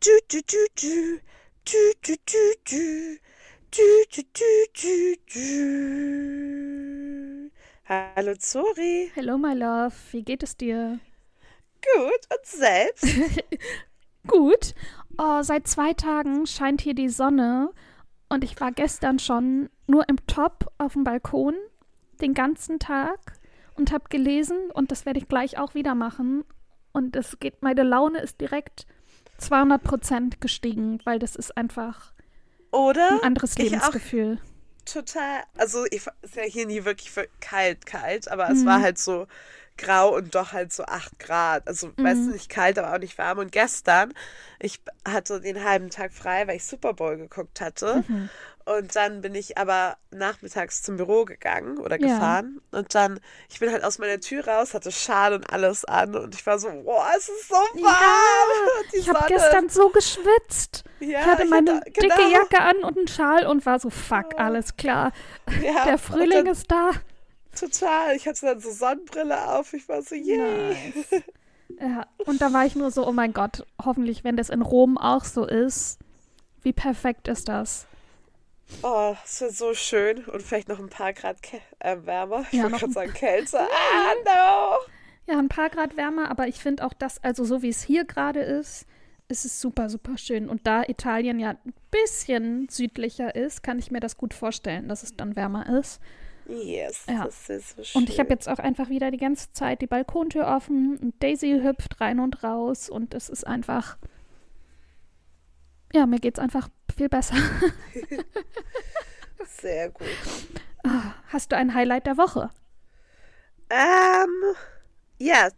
Tü, tü, tü, tü. Tü, tü, tü, tü. Tü, tü, tü, tü, tü. Hallo Zori. Hello, my love. Wie geht es dir? Gut, und selbst? Gut. Oh, seit zwei Tagen scheint hier die Sonne und ich war gestern schon nur im Top auf dem Balkon den ganzen Tag und habe gelesen und das werde ich gleich auch wieder machen. Und es geht, meine Laune ist direkt 200 Prozent gestiegen, weil das ist einfach Oder? ein anderes Ich auch. Lebensgefühl. Total. Also, ich, ist ja hier nie wirklich für- kalt, kalt, aber es Mhm. war halt so grau und doch halt so 8 Grad. Also, weißt du, nicht kalt, aber auch nicht warm. Und gestern, ich hatte den halben Tag frei, weil ich Super Bowl geguckt hatte. Mhm. Und dann bin ich aber nachmittags zum Büro gegangen oder Ja. gefahren. Und dann, ich bin halt aus meiner Tür raus, hatte Schal und alles an. Und ich war so, boah, es ist so warm. Die Ich habe gestern so geschwitzt. Ja, ich hatte ich meine hatte- dicke genau. Jacke an und einen Schal und war so, fuck, alles klar. ja, Der Frühling dann, ist da. Total. Ich hatte dann so Sonnenbrille auf. Ich war so, yay. Nice. Ja, und da war ich nur so, oh mein Gott, hoffentlich, wenn das in Rom auch so ist, wie perfekt ist das? Oh, es wird so schön. Und vielleicht noch ein paar Grad äh, wärmer. Ich Ja, wollte gerade sagen Kälte. Ah, no. Ja, ein paar Grad wärmer, aber ich finde auch das, also so wie es hier gerade ist, ist es super, super schön. Und da Italien ja ein bisschen südlicher ist, kann ich mir das gut vorstellen, dass es dann wärmer ist. Yes, Ja. das ist so schön. Und ich habe jetzt auch einfach wieder die ganze Zeit die Balkontür offen und Daisy hüpft rein und raus und es ist einfach, ja, mir geht's einfach viel besser. Sehr gut. Ah, Hast du ein Highlight der Woche? Ähm, ja.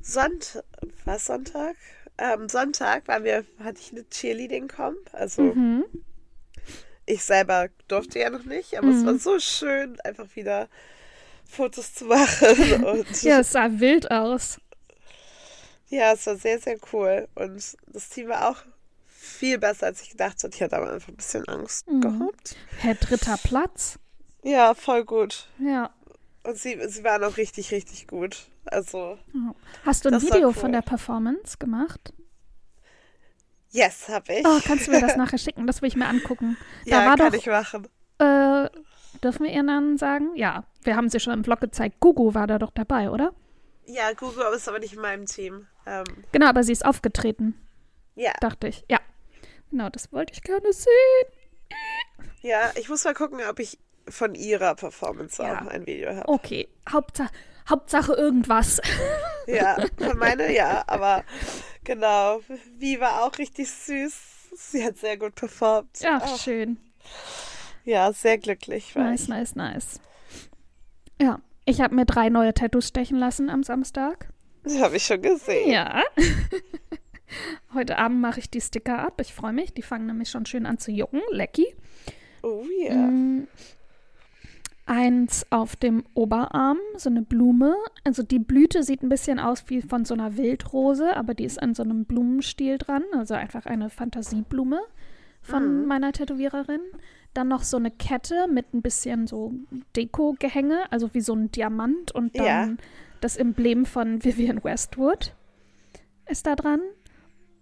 Sonntag, was Sonntag? Ähm, Sonntag waren wir, hatte ich eine Cheerleading-Comp. Also Mhm. Ich selber durfte ja noch nicht, aber es war so schön, einfach wieder Fotos zu machen. Und Ja, es sah wild aus. Ja, es war sehr, sehr cool. Und das Team war auch viel besser, als ich gedacht hatte. Ich hatte aber einfach ein bisschen Angst Mhm. gehabt. Herr dritter Platz. Ja, voll gut. Ja. Und sie, sie waren auch richtig, richtig gut. Also. Hast du ein Video cool. von der Performance gemacht? Yes, hab ich. Oh, kannst du mir das nachher schicken? Das will ich mir angucken. Da ja, war kann doch, ich machen. äh, dürfen wir ihren Namen sagen? Ja, wir haben sie schon im Vlog gezeigt. Gugu war da doch dabei, oder? Ja, Google ist aber nicht in meinem Team. Ähm, Genau, aber sie ist aufgetreten, ja, dachte ich. Ja. Genau, das wollte ich gerne sehen. ja, ich muss mal gucken, ob ich von ihrer Performance Ja. auch ein Video habe. Okay, Hauptsache, Hauptsache irgendwas. Ja, von meiner ja, aber genau. Wie war auch richtig süß. Sie hat sehr gut performt. Ja, Oh, schön. ja, sehr glücklich. Nice, ich. nice, nice. Ja, ich habe mir drei neue Tattoos stechen lassen am Samstag. Das habe ich schon gesehen. Ja. Heute Abend mache ich die Sticker ab. Ich freue mich. Die fangen nämlich schon schön an zu jucken. Lecky. Oh ja. Mm, Eins auf dem Oberarm, so eine Blume. Also die Blüte sieht ein bisschen aus wie von so einer Wildrose, aber die ist an so einem Blumenstiel dran. Also einfach eine Fantasieblume von meiner Tätowiererin. Dann noch so eine Kette mit ein bisschen so Deko-Gehänge, also wie so ein Diamant und dann Ja. das Emblem von Vivian Westwood ist da dran.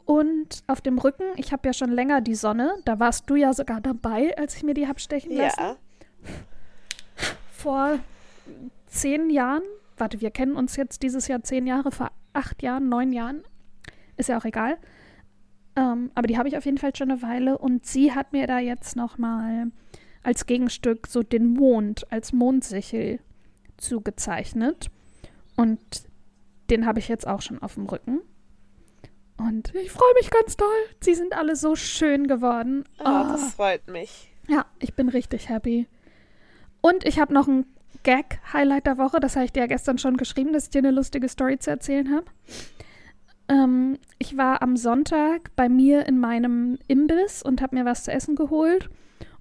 Und auf dem Rücken, ich habe ja schon länger die Sonne, da warst du ja sogar dabei, als ich mir die hab stechen lassen. Ja. Vor zehn Jahren, warte, wir kennen uns jetzt dieses Jahr zehn Jahre, vor acht Jahren, neun Jahren, ist ja auch egal. Ähm, aber die habe ich auf jeden Fall schon eine Weile und sie hat mir da jetzt nochmal als Gegenstück so den Mond als Mondsichel zugezeichnet. Und den habe ich jetzt auch schon auf dem Rücken. Und ich freue mich ganz doll. Sie sind alle so schön geworden. Oh, Ah. das freut mich. Ja, ich bin richtig happy. Und ich habe noch ein Gag-Highlight der Woche. Das habe ich dir ja gestern schon geschrieben, dass ich dir eine lustige Story zu erzählen habe. Ähm, ich war am Sonntag bei mir in meinem Imbiss und habe mir was zu essen geholt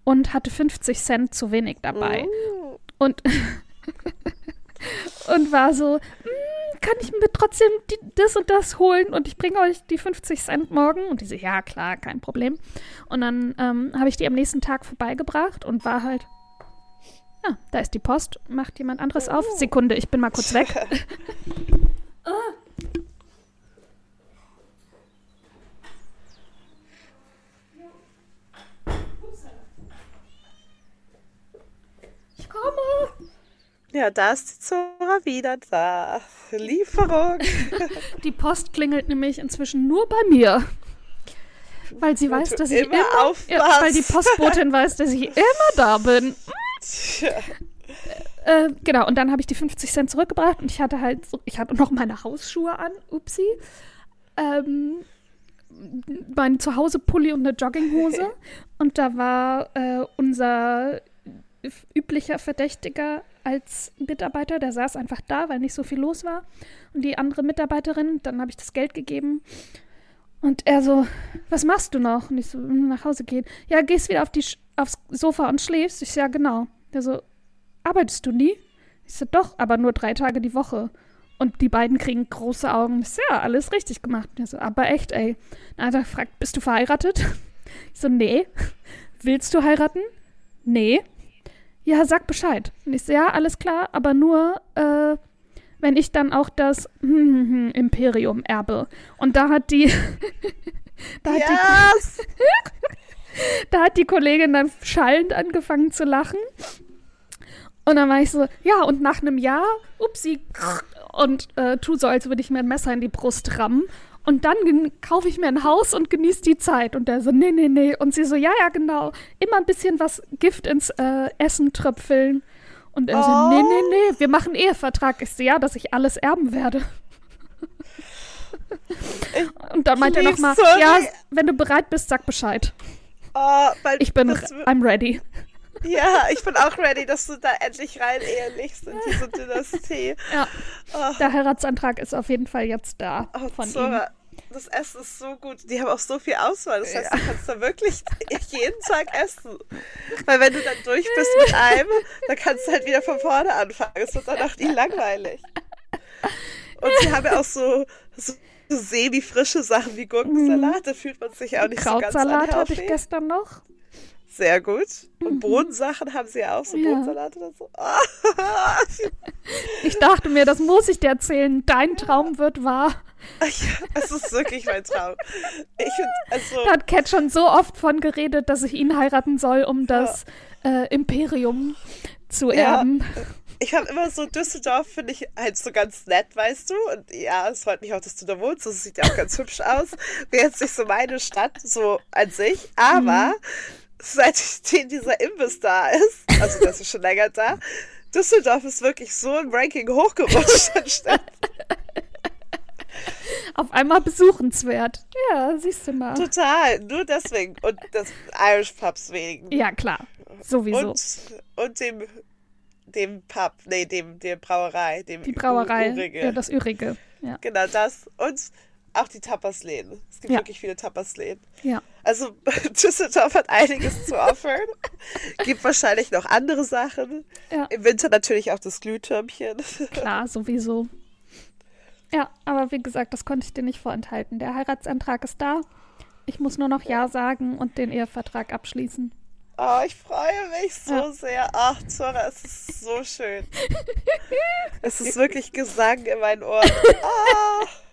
und hatte 50 Cent zu wenig dabei. Mm. Und, und war so, "Mm, kann ich mir trotzdem die, das und das holen und ich bringe euch die 50 Cent morgen? Und die so, ja, klar, kein Problem. Und dann ähm, habe ich die am nächsten Tag vorbeigebracht und war halt, Ah, da ist die Post. Macht jemand anderes auf? Oh. Sekunde, ich bin mal kurz weg. Ah. Ich komme. Ja, da ist die Zora wieder da. Lieferung. die Post klingelt nämlich inzwischen nur bei mir. Weil sie weiß, dass ich immer, immer ja, weil die Postbotin weiß, dass ich immer da bin. Mm. Äh, genau, und dann habe ich die 50 Cent zurückgebracht und ich hatte halt, so, ich hatte noch meine Hausschuhe an, upsi. Ähm, mein Zuhause-Pulli und eine Jogginghose. und da war äh, unser üblicher Verdächtiger als Mitarbeiter, der saß einfach da, weil nicht so viel los war. Und die andere Mitarbeiterin, dann habe ich das Geld gegeben. Und er so, was machst du noch? Und ich so, "Hm, nach Hause gehen. Ja, gehst wieder auf die aufs Sofa und schläfst? Ich so, ja, genau. Der so, arbeitest du nie? Ich so, doch, aber nur drei Tage die Woche. Und die beiden kriegen große Augen. Ich so, ja, alles richtig gemacht. Der so, aber echt, ey. Dann hat er gefragt, bist du verheiratet? Ich so, nee. Willst du heiraten? Nee. Ja, sag Bescheid. Und ich so, ja, alles klar, aber nur, äh, wenn ich dann auch das Imperium erbe. Und da hat die, da hat die da hat die Kollegin dann schallend angefangen zu lachen. Und dann war ich so, ja, und nach einem Jahr, upsi, und äh, tu so, als würde ich mir ein Messer in die Brust rammen. Und dann kaufe ich mir ein Haus und genieße die Zeit. Und der so, nee, nee, nee. Und sie so, ja, ja, genau. Immer ein bisschen was Gift ins äh, Essen tröpfeln. Und er Oh. so, nee, nee, nee, wir machen Ehevertrag. Ich so, ja, dass ich alles erben werde. Und dann meint er nochmal, ja, wenn du bereit bist, sag Bescheid. Oh, Ich bin, I'm ready. Ja, ich bin auch ready, dass du da endlich rein ehelegst in diese Dynastie. Ja, Oh, der Heiratsantrag ist auf jeden Fall jetzt da oh von ihm. Zora, das Essen ist so gut. Die haben auch so viel Auswahl. Das heißt, du kannst da wirklich jeden Tag essen. Weil wenn du dann durch bist mit einem, dann kannst du halt wieder von vorne anfangen. Es wird dann auch nie langweilig. Und sie haben ja auch so, so semi-frische Sachen wie Gurkensalat. Da fühlt man sich auch nicht so ganz Krautsalat hatte ich gestern noch. Sehr gut. Und Bohnensachen haben sie ja auch, so Ja. Bohnensalat oder so. Ich dachte mir, das muss ich dir erzählen. Dein Traum wird wahr. Ja, es ist wirklich mein Traum. Ich finde, also, Da hat Cat schon so oft von geredet, dass ich ihn heiraten soll, um das äh, Imperium zu Ja. erben. ich habe immer so Düsseldorf, finde ich halt so ganz nett, weißt du? Und ja, es freut mich auch, dass du da wohnst. Das sieht ja auch ganz hübsch aus. Wäre jetzt nicht so meine Stadt, so an sich. Aber seitdem dieser Imbiss da ist, also das ist schon länger da, Düsseldorf ist wirklich so im Ranking hochgerutscht anstatt. Auf einmal besuchenswert. Ja, siehst du mal. Total. Nur deswegen. Und das Irish Pubs wegen. Ja, klar. Sowieso. Und, und dem, dem Pub, nee, dem, der Brauerei. Dem Die Brauerei, Urige. ja, das Ürige. Ja. Genau das. Und auch die Tapasläden. Es gibt Ja. wirklich viele Tapasläden. ja. Also Düsseldorf hat einiges zu offern. Gibt wahrscheinlich noch andere Sachen. Ja. Im Winter natürlich auch das Glühtürmchen. Klar, sowieso. Ja, aber wie gesagt, das konnte ich dir nicht vorenthalten. Der Heiratsantrag ist da. Ich muss nur noch Ja sagen und den Ehevertrag abschließen. Oh, ich freue mich so Ja. sehr. Ach, Zora, es ist so schön. es ist wirklich Gesang in meinen Ohren. Ah,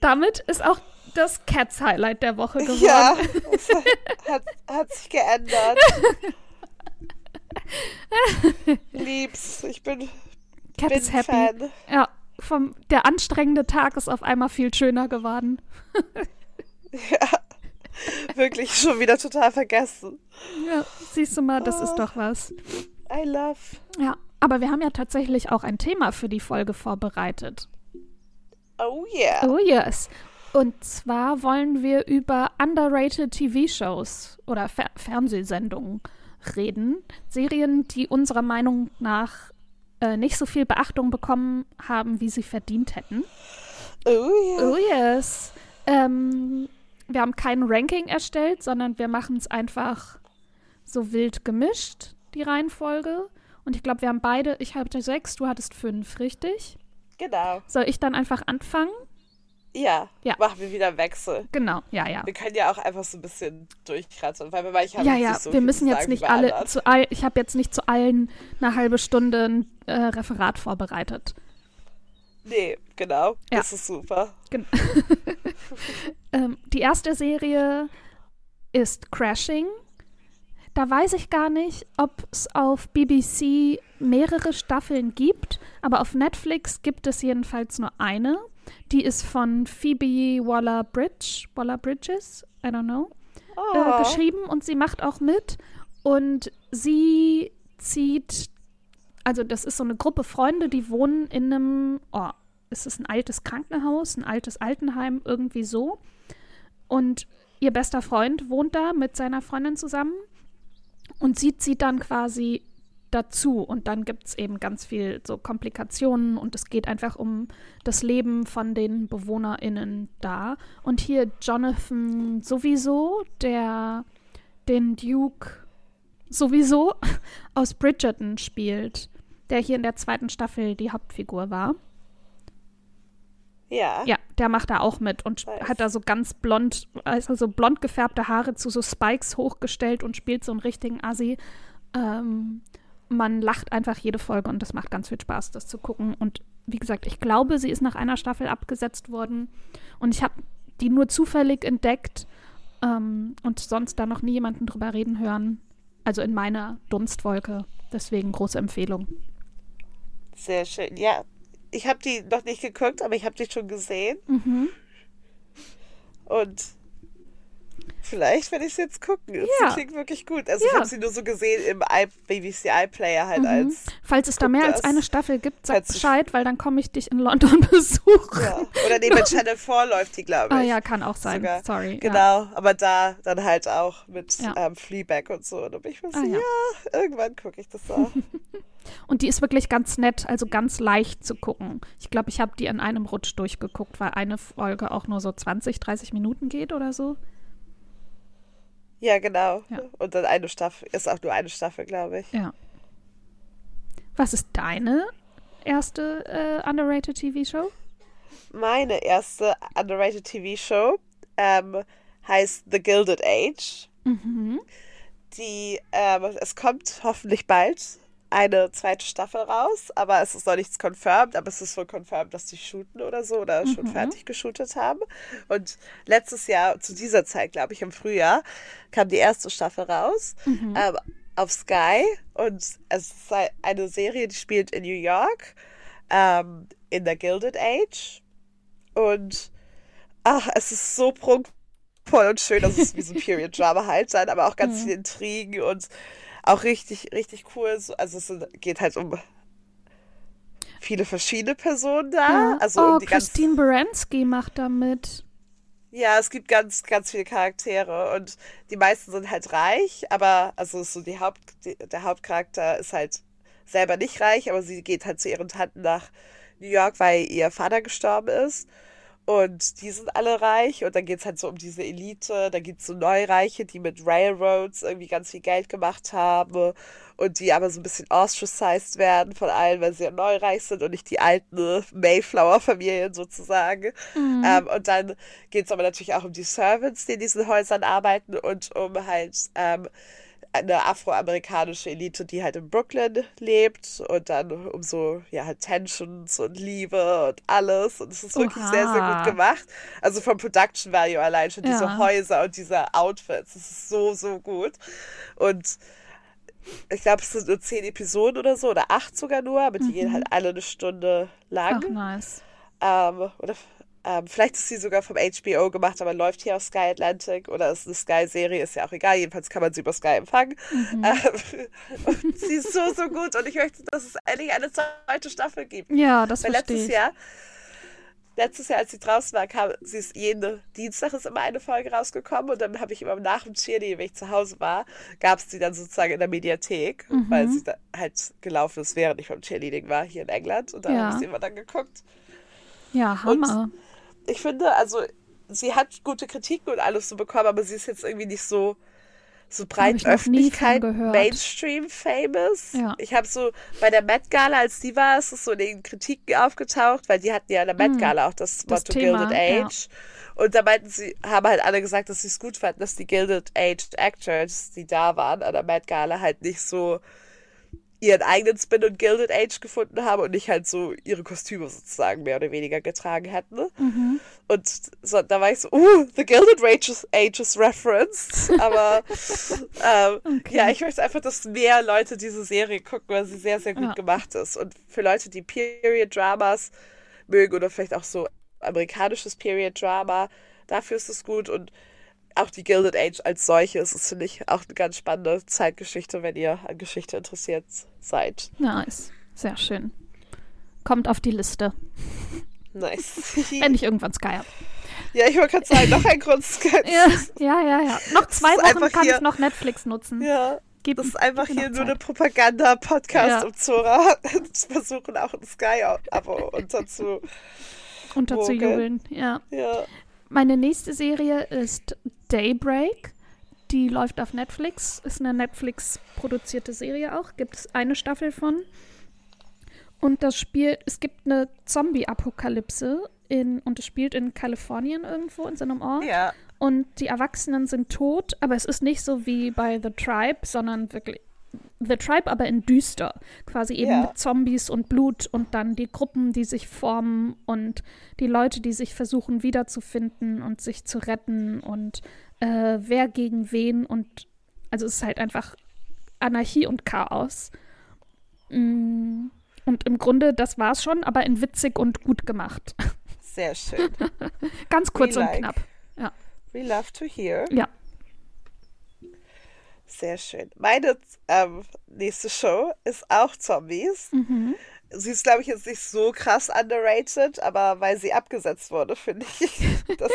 Damit ist auch das Cats Highlight der Woche geworden. ja, es hat, hat sich geändert. Liebs, ich bin, Cat bin happy. Fan. Ja, vom, der anstrengende Tag ist auf einmal viel schöner geworden. Ja, wirklich schon wieder total vergessen. Ja, siehst du mal, das ist Oh. doch was. I love. Ja, aber wir haben ja tatsächlich auch ein Thema für die Folge vorbereitet. Oh yeah. Oh yes. Und zwar wollen wir über underrated TV-Shows oder Fer Fernsehsendungen reden. Serien, die unserer Meinung nach äh, nicht so viel Beachtung bekommen haben, wie sie verdient hätten. Oh yeah. Oh yes. Ähm, wir haben kein Ranking erstellt, sondern wir machen es einfach so wild gemischt, die Reihenfolge. Und ich glaube, wir haben beide, ich hatte sechs, du hattest fünf, richtig? Genau. Soll ich dann einfach anfangen? Ja. Ja. Machen wir wieder Wechsel. Genau, ja, ja. Wir können ja auch einfach so ein bisschen durchkratzen, weil wir manche haben Ja, ja, so wir müssen jetzt nicht alle anderen. zu all, ich habe jetzt nicht zu allen eine halbe Stunde ein äh, Referat vorbereitet. Nee, genau. Ja. Das ist super. Gen ähm, die erste Serie ist Crashing. da weiß ich gar nicht, ob es auf BBC mehrere Staffeln gibt, aber auf Netflix gibt es jedenfalls nur eine. Die ist von Phoebe Waller-Bridge, Waller-Bridges, I don't know, äh, Oh. geschrieben und sie macht auch mit. Und sie zieht, also das ist so eine Gruppe Freunde, die wohnen in einem, oh, ist es ein altes Krankenhaus, ein altes Altenheim, irgendwie so. Und ihr bester Freund wohnt da mit seiner Freundin zusammen. Und sie zieht dann quasi dazu. Und dann gibt es eben ganz viel so Komplikationen und es geht einfach um das Leben von den BewohnerInnen da. Und hier Jonathan sowieso, der den Duke sowieso aus Bridgerton spielt, der hier in der zweiten Staffel die Hauptfigur war. Ja. Ja, der macht da auch mit und Weiß. hat da so ganz blond, also so blond gefärbte Haare zu so Spikes hochgestellt und spielt so einen richtigen Assi. Ähm, man lacht einfach jede Folge und das macht ganz viel Spaß, das zu gucken. Und wie gesagt, ich glaube, sie ist nach einer Staffel abgesetzt worden und ich habe die nur zufällig entdeckt ähm, und sonst da noch nie jemanden drüber reden hören. Also in meiner Dunstwolke. Deswegen große Empfehlung. Sehr schön. Ja, ich habe die noch nicht geguckt, aber ich habe die schon gesehen. Mhm. Und vielleicht werde ich es jetzt gucken. Ja. Sie klingt wirklich gut. Also ich Ja. habe sie nur so gesehen im I BBC iPlayer halt Mhm. als. Falls es da mehr als eine Staffel gibt, sag Bescheid, weil dann komme ich dich in London besuchen. Ja. Oder neben Channel 4 läuft die, glaube ich. Ah ja, kann auch sein. Sogar. Sorry. Genau, aber da dann halt auch mit ähm, Fleabag und so. Und dann bin ich mir so, Ah, ja. ja. irgendwann gucke ich das auch. Und die ist wirklich ganz nett, also ganz leicht zu gucken. Ich glaube, ich habe die in einem Rutsch durchgeguckt, weil eine Folge auch nur so 20, 30 Minuten geht oder so. Ja, genau. Ja. Und dann eine Staffel, ist auch nur eine Staffel, glaube ich. Ja. Was ist deine erste äh, underrated TV-Show? Meine erste underrated TV-Show ähm, heißt The Gilded Age. Mhm. Die, ähm, es kommt hoffentlich bald eine zweite Staffel raus, aber es ist noch nichts confirmed, aber es ist wohl confirmed, dass die shooten oder so oder Mhm. schon fertig geshootet haben. Und letztes Jahr, zu dieser Zeit, glaube ich, im Frühjahr, kam die erste Staffel raus Mhm. ähm, auf Sky und es ist ein- eine Serie, die spielt in New York, ähm, in der Gilded Age. Und ach, es ist so prunkvoll und schön, dass es wie so ein Period-Drama halt sein, aber auch ganz Mhm. viele Intrigen und auch richtig, richtig cool. So- Also es geht halt um viele verschiedene Personen da. Ja. Also oh, um die Christine Baranski macht da mit. ja, es gibt ganz, ganz viele Charaktere und die meisten sind halt reich, aber also so die Haupt, die, der Hauptcharakter ist halt selber nicht reich, aber sie geht halt zu ihren Tanten nach New York, weil ihr Vater gestorben ist. Und die sind alle reich und dann geht es halt so um diese Elite. Da gibt es so Neureiche, die mit Railroads irgendwie ganz viel Geld gemacht haben und die aber so ein bisschen ostracized werden von allen, weil sie ja neureich sind und nicht die alten Mayflower-Familien sozusagen. Ähm, und dann geht es aber natürlich auch um die Servants, die in diesen Häusern arbeiten und um halt ähm, eine afroamerikanische Elite, die halt in Brooklyn lebt und dann um so, ja, halt Tensions und Liebe und alles. Und es ist wirklich Oha. sehr, sehr gut gemacht. Also vom Production Value allein schon diese Ja. Häuser und diese Outfits. Es ist so, so gut. Und ich glaube, es sind nur zehn Episoden oder so, oder acht sogar nur, aber die gehen halt alle eine Stunde lang. Ach, nice. Ähm, oder ähm, vielleicht ist sie sogar vom HBO gemacht, aber läuft hier auf Sky Atlantic oder ist eine Sky-Serie, ist ja auch egal. Jedenfalls kann man sie über Sky empfangen. Ähm, und sie ist so, so gut und ich möchte, dass es endlich eine zweite Staffel gibt. Ja, das Weil verstehe letztes ich. Jahr, letztes Jahr, als sie draußen war, kam, sie ist jeden Dienstag ist immer eine Folge rausgekommen und dann habe ich immer nach dem Cheerleading, wenn ich zu Hause war, gab es die dann sozusagen in der Mediathek, Mhm. weil sie halt gelaufen ist, während ich beim Cheerleading war hier in England und da Ja. habe ich sie immer dann geguckt. Ja, Hammer. Ich finde, also sie hat gute Kritiken und alles so bekommen, aber sie ist jetzt irgendwie nicht so so breit Öffentlichkeit. Mainstream famous. Ja. Ich habe so bei der Met Gala, als die war, ist es so in den Kritiken aufgetaucht, weil die hatten ja in der Met Gala auch das. Das Motto Thema, Gilded ja. Age. Und da meinten sie, haben halt alle gesagt, dass sie es gut fanden, dass die Gilded Age Actors, die da waren an der Met Gala, halt nicht so ihren eigenen Spin und Gilded Age gefunden haben und nicht halt so ihre Kostüme sozusagen mehr oder weniger getragen hätten. Mhm. Und so, da war ich so, uh, The Gilded Ages, Ages referenced. Aber ähm, Okay. ja, ich möchte einfach, dass mehr Leute diese Serie gucken, weil sie sehr, sehr gut Ja. gemacht ist. Und für Leute, die Period-Dramas mögen oder vielleicht auch so amerikanisches Period-Drama, dafür ist es gut. Und auch die Gilded Age als solche ist es, finde ich, auch eine ganz spannende Zeitgeschichte, wenn ihr an Geschichte interessiert seid. Nice. Sehr schön. Kommt auf die Liste, Nice. wenn ich irgendwann Sky habe. ja, ich wollte gerade sagen, noch ein Grund. Ja, ja, ja, ja. Noch zwei Wochen kann hier- ich noch Netflix nutzen. Ja, Gib- das ist einfach hier nur eine Zeit. Propaganda-Podcast, Ja. um Zora zu versuchen, auch ein Sky-Abo unterzu. unterzujubeln. Ja. Ja. Meine nächste Serie ist Daybreak. Die läuft auf Netflix. Ist eine Netflix-produzierte Serie auch. Gibt es eine Staffel von. Und das spielt, es gibt eine Zombie-Apokalypse in, und es spielt in Kalifornien irgendwo in so einem Ort. Ja. Und die Erwachsenen sind tot, aber es ist nicht so wie bei The Tribe, sondern wirklich The Tribe, aber in düster. Quasi eben Ja. mit Zombies und Blut und dann die Gruppen, die sich formen und die Leute, die sich versuchen wiederzufinden und sich zu retten und äh, wer gegen wen und also es ist halt einfach Anarchie und Chaos. Mm, Und im Grunde, das war's schon, aber in witzig und gut gemacht. Sehr schön. Ganz kurz We und like. knapp. We love to hear. Ja. Sehr schön. Meine ähm, nächste Show ist auch Zombies. Mhm. Sie ist, glaube ich, jetzt nicht so krass underrated, aber weil sie abgesetzt wurde, finde ich. Das,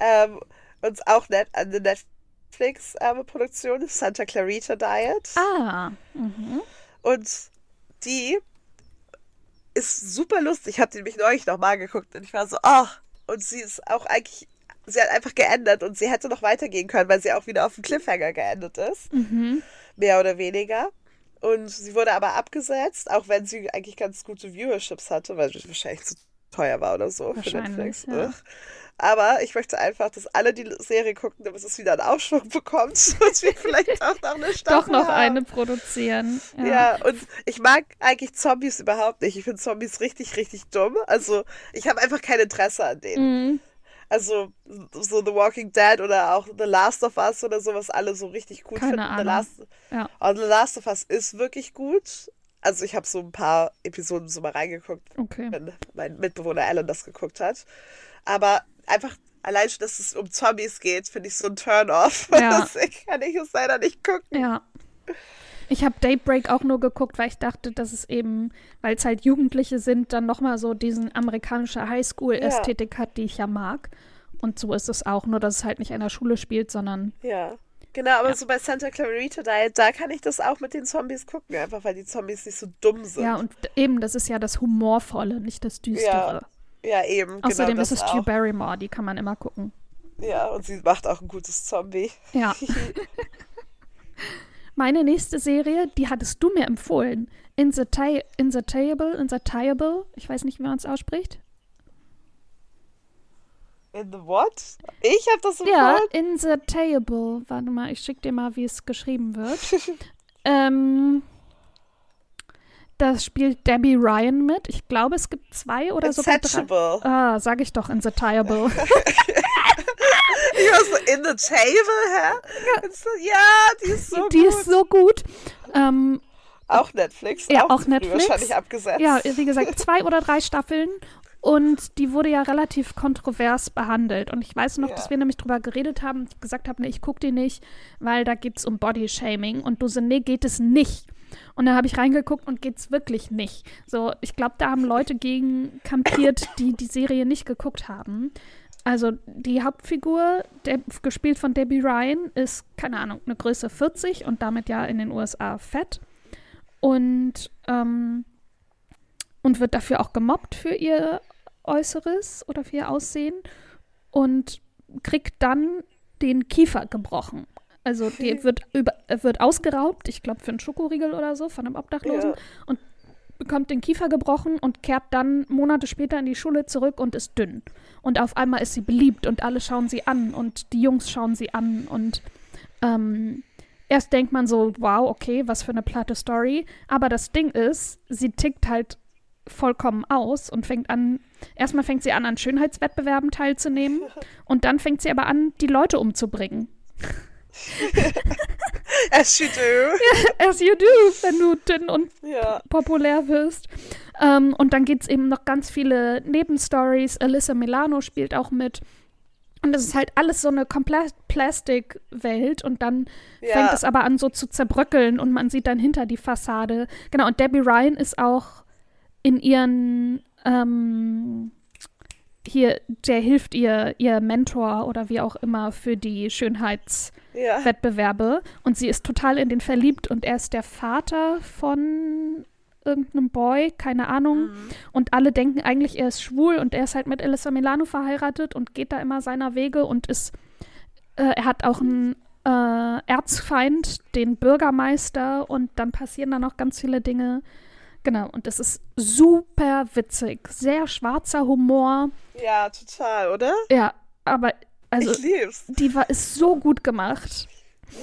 ähm, und auch net, eine Netflix-Produktion ist Santa Clarita Diet. Ah. Mhm. Und die ist super lustig. Ich habe die nämlich neulich nochmal geguckt und ich war so, ach. Und sie ist auch eigentlich, sie hat einfach geändert und sie hätte noch weitergehen können, weil sie auch wieder auf dem Cliffhanger geendet ist. Mhm. Mehr oder weniger. Und sie wurde aber abgesetzt, auch wenn sie eigentlich ganz gute Viewerships hatte, weil sie wahrscheinlich zu teuer war oder so für Netflix. ja. Aber ich möchte einfach, dass alle die Serie gucken, damit es wieder einen Aufschwung bekommt und wir vielleicht auch noch eine Staffel Doch noch haben. eine produzieren. Ja. Ja, und ich mag eigentlich Zombies überhaupt nicht. Ich finde Zombies richtig, richtig dumm. Also, ich habe einfach kein Interesse an denen. Mhm. Also, so The Walking Dead oder auch The Last of Us oder sowas, alle so richtig gut Keine finden. The Ahnung. Last, Ja. Und The Last of Us ist wirklich gut. Also, ich habe so ein paar Episoden so mal reingeguckt, Okay. wenn mein Mitbewohner Alan das geguckt hat. Aber einfach allein schon, dass es um Zombies geht, finde ich so ein Turn-off. Ja. Deswegen kann ich es leider nicht gucken. Ja. Ich habe Daybreak auch nur geguckt, weil ich dachte, dass es eben, weil es halt Jugendliche sind, dann nochmal so diesen amerikanische Highschool-Ästhetik hat, die ich ja mag. Und so ist es auch, nur dass es halt nicht an der Schule spielt, sondern Ja. Genau, aber Ja. so bei Santa Clarita Diet, da kann ich das auch mit den Zombies gucken, einfach weil die Zombies nicht so dumm sind. ja, und eben, das ist ja das Humorvolle, nicht das Düstere. Ja, eben. Außerdem genau ist es Drew. Barrymore, die kann man immer gucken. Ja, und sie macht auch ein gutes Zombie. Ja. Meine nächste Serie, die hattest du mir empfohlen. Insati- Insatiable, Insatiable, ich weiß nicht, wie man es ausspricht. In the what? Ich habe das Ja, empfohlen? Insatiable. Warte mal, ich schick dir mal, wie es geschrieben wird. ähm, das spielt Debbie Ryan mit. Ich glaube, es gibt zwei oder sogar drei. Ah, sag ich doch, Insatiable. So in the table, hä? Ja, ja die ist so die gut. ist so gut. Ähm, auch Netflix. Ja, auch früh Netflix. Wahrscheinlich abgesetzt. Ja, wie gesagt, zwei oder drei Staffeln. Und die wurde ja relativ kontrovers behandelt. Und ich weiß noch, Ja. dass wir nämlich drüber geredet haben und gesagt habe, nee, ich gucke die nicht, weil da geht es um Bodyshaming. Und du so, nee, geht es nicht. Und dann habe ich reingeguckt und geht's wirklich nicht. So, ich glaube, da haben Leute gegen kampiert, die die Serie nicht geguckt haben. Also die Hauptfigur, der, gespielt von Debbie Ryan, ist, keine Ahnung, eine Größe 40 und damit ja in den USA fett. Und, ähm, und wird dafür auch gemobbt für ihr Äußeres oder für ihr Aussehen und kriegt dann den Kiefer gebrochen. Also die wird, über, wird ausgeraubt, ich glaube für einen Schokoriegel oder so, von einem Obdachlosen Ja. und bekommt den Kiefer gebrochen und kehrt dann Monate später in die Schule zurück und ist dünn. Und auf einmal ist sie beliebt und alle schauen sie an und die Jungs schauen sie an und ähm, erst denkt man so, wow, okay, was für eine platte Story. Aber das Ding ist, sie tickt halt vollkommen aus und fängt an, erstmal fängt sie an, an Schönheitswettbewerben teilzunehmen und dann fängt sie aber an, die Leute umzubringen. As you do. As you do, wenn du dünn und Ja. populär wirst. Ähm, und dann gibt es eben noch ganz viele Nebenstories. Alyssa Milano spielt auch mit. Und es ist halt alles so eine komplett Plastik-Welt und dann Ja. fängt es aber an so zu zerbröckeln und man sieht dann hinter die Fassade. Genau, und Debbie Ryan ist auch in ihren ähm, hier, der hilft ihr, ihr Mentor oder wie auch immer für die Schönheitswettbewerbe Ja. und sie ist total in den verliebt und er ist der Vater von irgendeinem Boy, keine Ahnung. Und alle denken eigentlich, er ist schwul und er ist halt mit Alyssa Milano verheiratet und geht da immer seiner Wege und ist, äh, er hat auch einen äh, Erzfeind, den Bürgermeister und dann passieren da noch ganz viele Dinge. Genau, und das ist super witzig. Sehr schwarzer Humor. Ja, total, oder? Ja, aber also ich lieb's. die war ist so gut gemacht.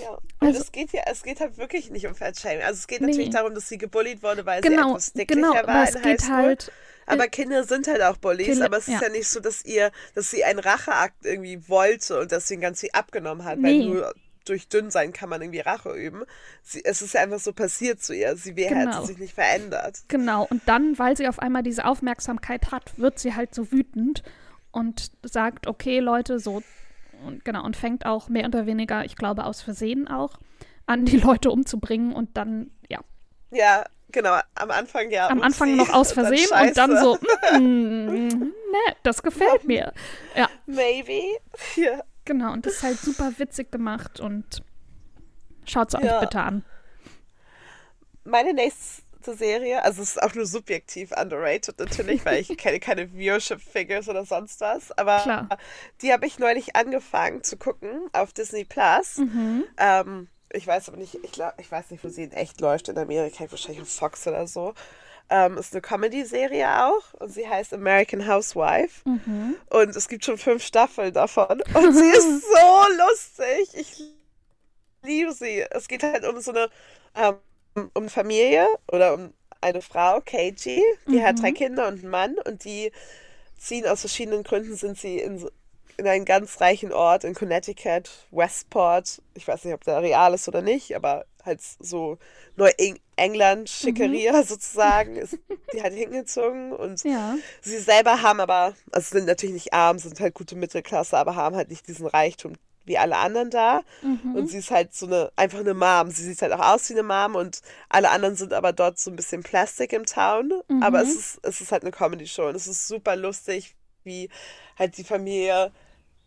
Ja. Und Also- es geht ja, es geht halt wirklich nicht um Fatshaming. Also es geht Nee. natürlich darum, dass sie gebullied wurde, weil sie Genau, etwas dicklicher genau, war in Highschool. halt aber Kinder sind halt auch Bullies, Kinder- aber es ist ja. ja. nicht so, dass ihr, dass sie einen Racheakt irgendwie wollte und deswegen ganz viel abgenommen hat, Nee. weil nur durch dünn sein kann man irgendwie Rache üben. Sie, es ist ja einfach so passiert zu ihr. Sie wäre Genau. hat sich nicht verändert. Genau, und dann, weil sie auf einmal diese Aufmerksamkeit hat, wird sie halt so wütend und sagt, okay, Leute, so, und genau, und fängt auch mehr oder weniger, ich glaube, aus Versehen auch, an, die Leute umzubringen und dann, ja, Ja, genau. Am Anfang ja. am Anfang noch aus dann Versehen und dann so, mm, ne, das gefällt mir. Ja, Maybe. Ja. Genau, und das ist halt super witzig gemacht und schaut's euch Ja. bitte an. Meine nächste Serie, also es ist auch nur subjektiv underrated natürlich, weil ich kenne keine Viewership-Figures oder sonst was, aber Klar. die habe ich neulich angefangen zu gucken auf Disney Plus. Mhm. Ähm, ich weiß aber nicht, ich, glaub, ich weiß nicht, wo sie in echt läuft, in Amerika, wahrscheinlich auf Fox oder so. Ähm, ist eine Comedy-Serie auch und sie heißt American Housewife. Mhm. Und es gibt schon fünf Staffeln davon. Und sie ist so lustig. Ich liebe sie. Es geht halt um so eine, ähm, um Familie oder um eine Frau, KG, die hat drei Kinder und einen Mann und die ziehen aus verschiedenen Gründen, sind sie in, so- in einen ganz reichen Ort in Connecticut, Westport. Ich weiß nicht, ob der real ist oder nicht, aber halt so Neu-England, Schickeria sozusagen, ist die halt hingezogen und Ja, Sie selber haben aber, also sind natürlich nicht arm, sind halt gute Mittelklasse, aber haben halt nicht diesen Reichtum wie alle anderen da. Und sie ist halt so eine, einfach eine Mom. Sie sieht halt auch aus wie eine Mom und alle anderen sind aber dort so ein bisschen Plastic im Town. Aber es ist, es ist halt eine Comedy-Show und es ist super lustig, wie halt die Familie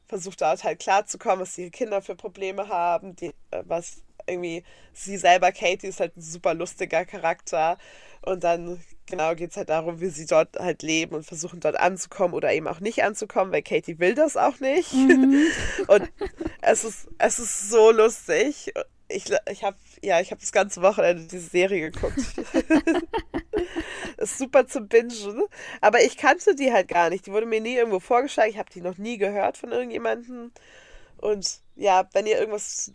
versucht dort halt klarzukommen, was ihre Kinder für Probleme haben, die, äh, was irgendwie sie selber, Katie, ist halt ein super lustiger Charakter. Und dann, genau, geht es halt darum, wie sie dort halt leben und versuchen dort anzukommen oder eben auch nicht anzukommen, weil Katie will das auch nicht. und es ist, es ist so lustig. Ich, ich habe ja, ich habe das ganze Wochenende diese Serie geguckt. ist super zum Bingen. Aber ich kannte die halt gar nicht. Die wurde mir nie irgendwo vorgeschlagen. Ich habe die noch nie gehört von irgendjemandem. Und ja, wenn ihr irgendwas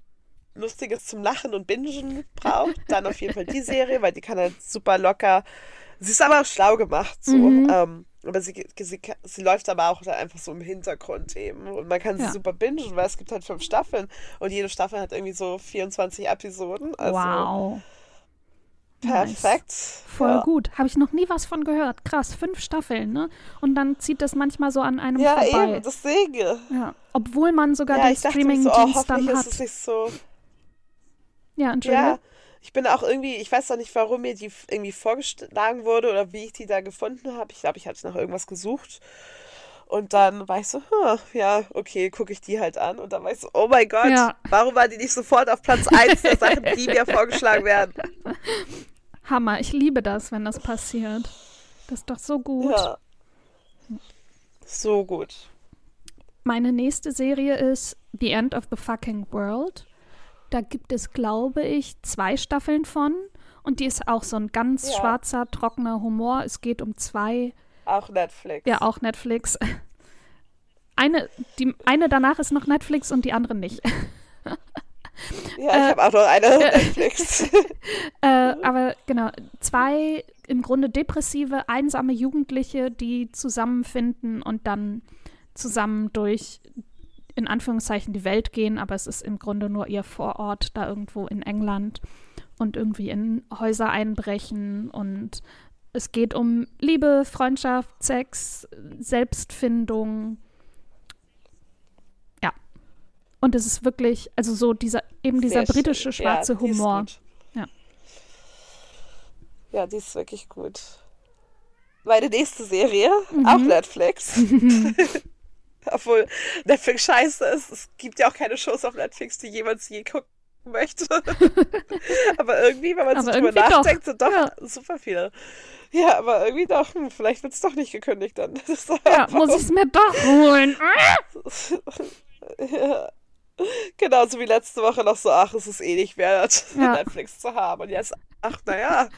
Lustiges zum Lachen und Bingen braucht, dann auf jeden Fall die Serie, weil die kann halt super locker. Sie ist aber auch schlau gemacht, so. Mhm. Ähm, aber sie, sie, sie läuft aber auch da einfach so im Hintergrund eben. Und man kann sie Ja. super bingen, weil es gibt halt fünf Staffeln. Und jede Staffel hat irgendwie so 24 Episoden. Also wow. perfekt. Voll ja. gut. Habe ich noch nie was von gehört. Krass, fünf Staffeln, ne? Und dann zieht das manchmal so an einem Ja, vorbei. eben, deswegen. Ja. Obwohl man sogar Ja, den mir so, Streaming-Dienst oh, dann hat. ist es nicht so. Ja, Entschuldigung. Ja, ich bin auch irgendwie, ich weiß noch nicht, warum mir die irgendwie vorgeschlagen wurde oder wie ich die da gefunden habe. Ich glaube, ich hatte nach irgendwas gesucht. Und dann war ich so, hm, ja, okay, gucke ich die halt an. Und dann war ich so, oh mein Gott, Ja. warum war die nicht sofort auf Platz 1 der Sachen, die mir vorgeschlagen werden? Hammer. Ich liebe das, wenn das passiert. Das ist doch so gut. Ja. So gut. Meine nächste Serie ist The End of the Fucking World. Da gibt es, glaube ich, zwei Staffeln von. Und die ist auch so ein ganz Ja. schwarzer, trockener Humor. Es geht um zwei, Auch Netflix. ja, auch Netflix. Eine, die, eine danach ist noch Netflix und die andere nicht. Ja, ich habe auch noch eine Netflix. äh, aber genau, zwei im Grunde depressive, einsame Jugendliche, die zusammenfinden und dann zusammen durch in Anführungszeichen die Welt gehen, aber es ist im Grunde nur ihr Vorort da irgendwo in England und irgendwie in Häuser einbrechen und es geht um Liebe, Freundschaft, Sex, Selbstfindung. Ja. Und es ist wirklich, also so dieser, eben dieser Sehr britische schön. schwarze ja, Humor. Ja. Ja, die ist wirklich gut. Meine nächste Serie, Mhm. auch Netflix. Obwohl Netflix scheiße ist. Es gibt ja auch keine Shows auf Netflix, die jemals je gucken möchte. aber irgendwie, wenn man so drüber doch. nachdenkt, sind doch Ja. super viele. Ja, aber irgendwie doch. Hm, vielleicht wird es doch nicht gekündigt dann. Ja, muss ich es mir doch holen. ja. Genauso wie letzte Woche noch so, ach, es ist eh nicht wert, Ja. Netflix zu haben. Und jetzt, ach, naja.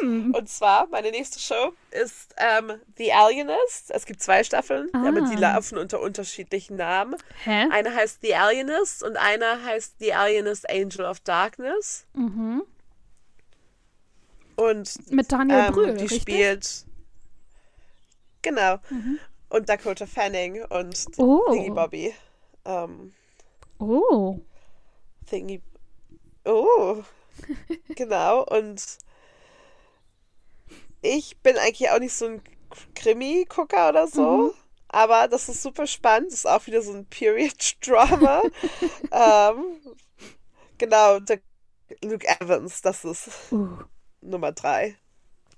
Hm. Und zwar, meine nächste Show ist ähm, The Alienist. Es gibt zwei Staffeln, Ah. aber die laufen unter unterschiedlichen Namen. Hä? Eine heißt The Alienist und eine heißt The Alienist Angel of Darkness. Mhm. Und Mit Daniel ähm, Brühl, die richtig? spielt. Genau. Mhm. Und Dakota Fanning und Oh. Thingy Bobby. Ähm, Oh. Thingy. Oh. genau. Und ich bin eigentlich auch nicht so ein Krimi-Gucker oder so. Mhm. Aber das ist super spannend. Das ist auch wieder so ein Period-Drama. ähm, genau. Der Luke Evans, das ist Uh. Nummer drei.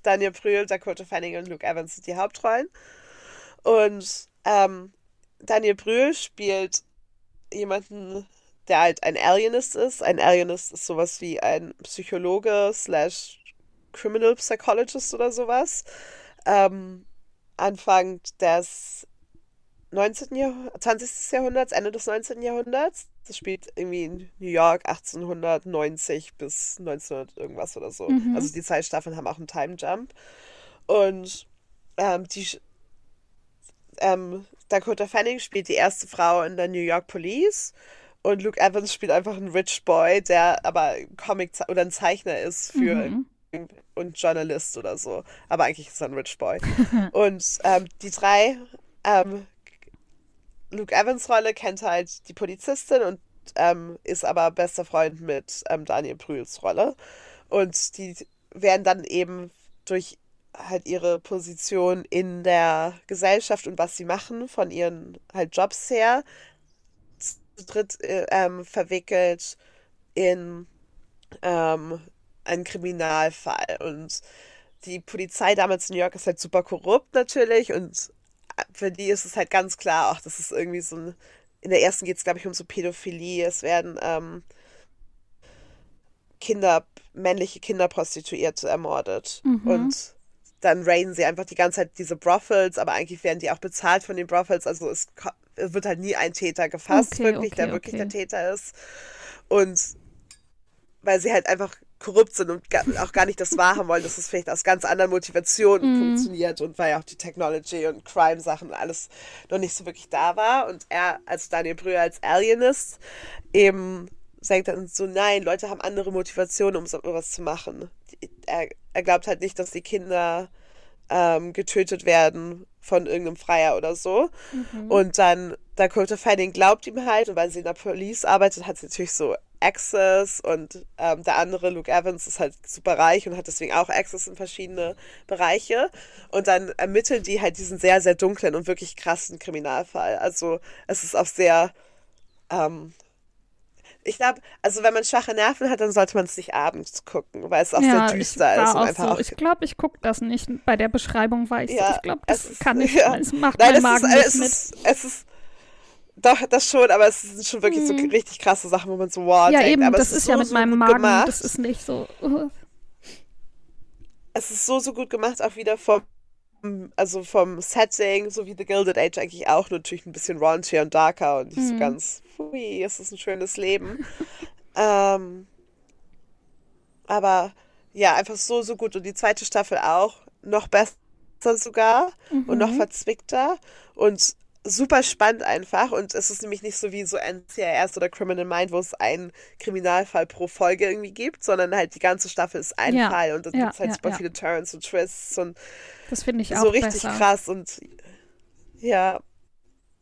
Daniel Brühl, Dakota Fanning und Luke Evans sind die Hauptrollen. Und ähm, Daniel Brühl spielt jemanden, der halt ein Alienist ist. Ein Alienist ist sowas wie ein Psychologe slash Criminal Psychologist oder sowas. Ähm, Anfang des 19. Jahrh 20. Jahrhunderts, Ende des 19. Jahrhunderts. Das spielt irgendwie in New York 1890 bis 1900 irgendwas oder so. Mhm. Also die zwei Staffeln haben auch einen Time Jump. Und ähm, die ähm, Dakota Fanning spielt die erste Frau in der New York Police und Luke Evans spielt einfach einen Rich Boy, der aber Comic oder ein Zeichner ist für Mhm. und Journalist oder so. Aber eigentlich ist er ein Rich Boy. und ähm, die drei, ähm, Luke Evans Rolle kennt halt die Polizistin und ähm, ist aber bester Freund mit ähm, Daniel Brühls Rolle. Und die werden dann eben durch halt ihre Position in der Gesellschaft und was sie machen, von ihren halt Jobs her, dritt äh, ähm, verwickelt in ähm, einen Kriminalfall. Und die Polizei damals in New York ist halt super korrupt natürlich und für die ist es halt ganz klar, auch das ist irgendwie so ein, in der ersten geht es glaube ich um so Pädophilie, es werden ähm, Kinder, männliche Kinderprostituierte ermordet Mhm. und dann raiden sie einfach die ganze Zeit diese Brothels, aber eigentlich werden die auch bezahlt von den Brothels, also es, es wird halt nie ein Täter gefasst, Okay, wirklich, okay, der wirklich okay. der Täter ist und weil sie halt einfach korrupt sind und auch gar nicht das wahrhaben wollen, dass es vielleicht aus ganz anderen Motivationen Mhm. funktioniert und weil ja auch die Technology und Crime-Sachen und alles noch nicht so wirklich da war. Und er als Daniel Brühl als Alienist eben sagt dann so, nein, Leute haben andere Motivationen, um sowas zu machen. Er, er glaubt halt nicht, dass die Kinder ähm, getötet werden von irgendeinem Freier oder so. Und dann Dakota Fanning glaubt ihm halt, und weil sie in der Police arbeitet, hat sie natürlich so Access und ähm, der andere, Luke Evans, ist halt super reich und hat deswegen auch Access in verschiedene Bereiche. Und dann ermitteln die halt diesen sehr, sehr dunklen und wirklich krassen Kriminalfall. Also es ist auch sehr, ähm, ich glaube, also wenn man schwache Nerven hat, dann sollte man es nicht abends gucken, weil es auch ja, sehr ich düster war ist auch so. auch Ich glaube, ich gucke das nicht. Bei der Beschreibung war ich so. Ja, Ich glaube, es das ist- kann ich. ja. Es macht Nein, mein Magen ist, nicht es mit. ist, es ist, doch, das schon, aber es sind schon wirklich so Mhm. richtig krasse Sachen, wo man so, wow, ja, denkt, eben, aber das ist ja so, mit so meinem Magen. Gemacht. Das ist nicht so. uh. es ist so, so gut gemacht, auch wieder vom, also vom Setting, so wie The Gilded Age eigentlich auch, natürlich ein bisschen raunchier und darker und nicht so Mhm. ganz, hui, es ist ein schönes Leben. ähm, aber ja, einfach so, so gut. Und die zweite Staffel auch noch besser sogar und noch Mhm. verzwickter. Und super spannend einfach und es ist nämlich nicht so wie so NCIS oder Criminal Mind, wo es einen Kriminalfall pro Folge irgendwie gibt, sondern halt die ganze Staffel ist ein Ja, Fall und dann ja, gibt es halt ja, super viele Turns und Twists und Das finde ich auch so richtig besser. krass und ja,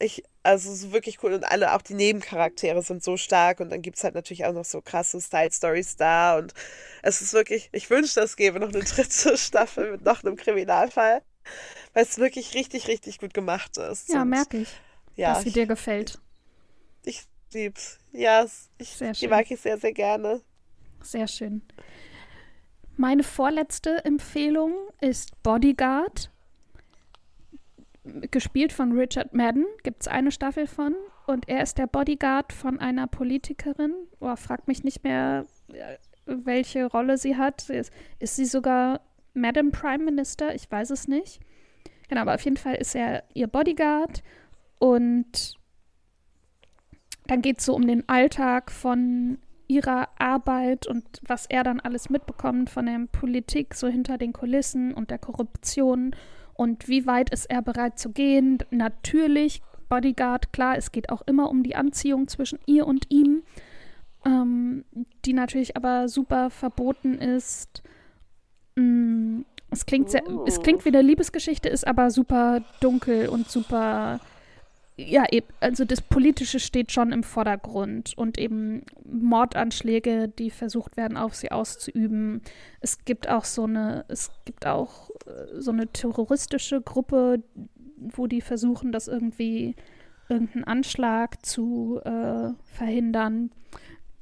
ich, also so wirklich cool und alle, auch die Nebencharaktere sind so stark und dann gibt es halt natürlich auch noch so krasse Style-Stories da und es ist wirklich, ich wünschte, es gäbe noch eine dritte Staffel mit noch einem Kriminalfall, weil es wirklich richtig, richtig gut gemacht ist. Ja, merke ich, ja, dass sie ich, dir gefällt. ich lieb's. Ja, es- ich, Sehr die schön. mag ich sehr, sehr gerne. Sehr schön. Meine vorletzte Empfehlung ist Bodyguard. Gespielt von Richard Madden, gibt es eine Staffel von. Und er ist der Bodyguard von einer Politikerin. Oh, frag mich nicht mehr, äh, welche Rolle sie hat. Ist, ist sie sogar Madam Prime Minister? Ich weiß es nicht. Genau, aber auf jeden Fall ist er ihr Bodyguard. Und dann geht es so um den Alltag von ihrer Arbeit und was er dann alles mitbekommt von der Politik, so hinter den Kulissen und der Korruption und wie weit ist er bereit zu gehen. Natürlich, Bodyguard, klar, es geht auch immer um die Anziehung zwischen ihr und ihm, ähm, die natürlich aber super verboten ist. Mm, es klingt sehr, es Oh. klingt wie eine Liebesgeschichte, ist aber super dunkel und super ja, eben, also das Politische steht schon im Vordergrund und eben Mordanschläge, die versucht werden, auf sie auszuüben. Es gibt auch so eine, es gibt auch äh, so eine terroristische Gruppe, wo die versuchen, das irgendwie irgendeinen Anschlag zu äh, verhindern.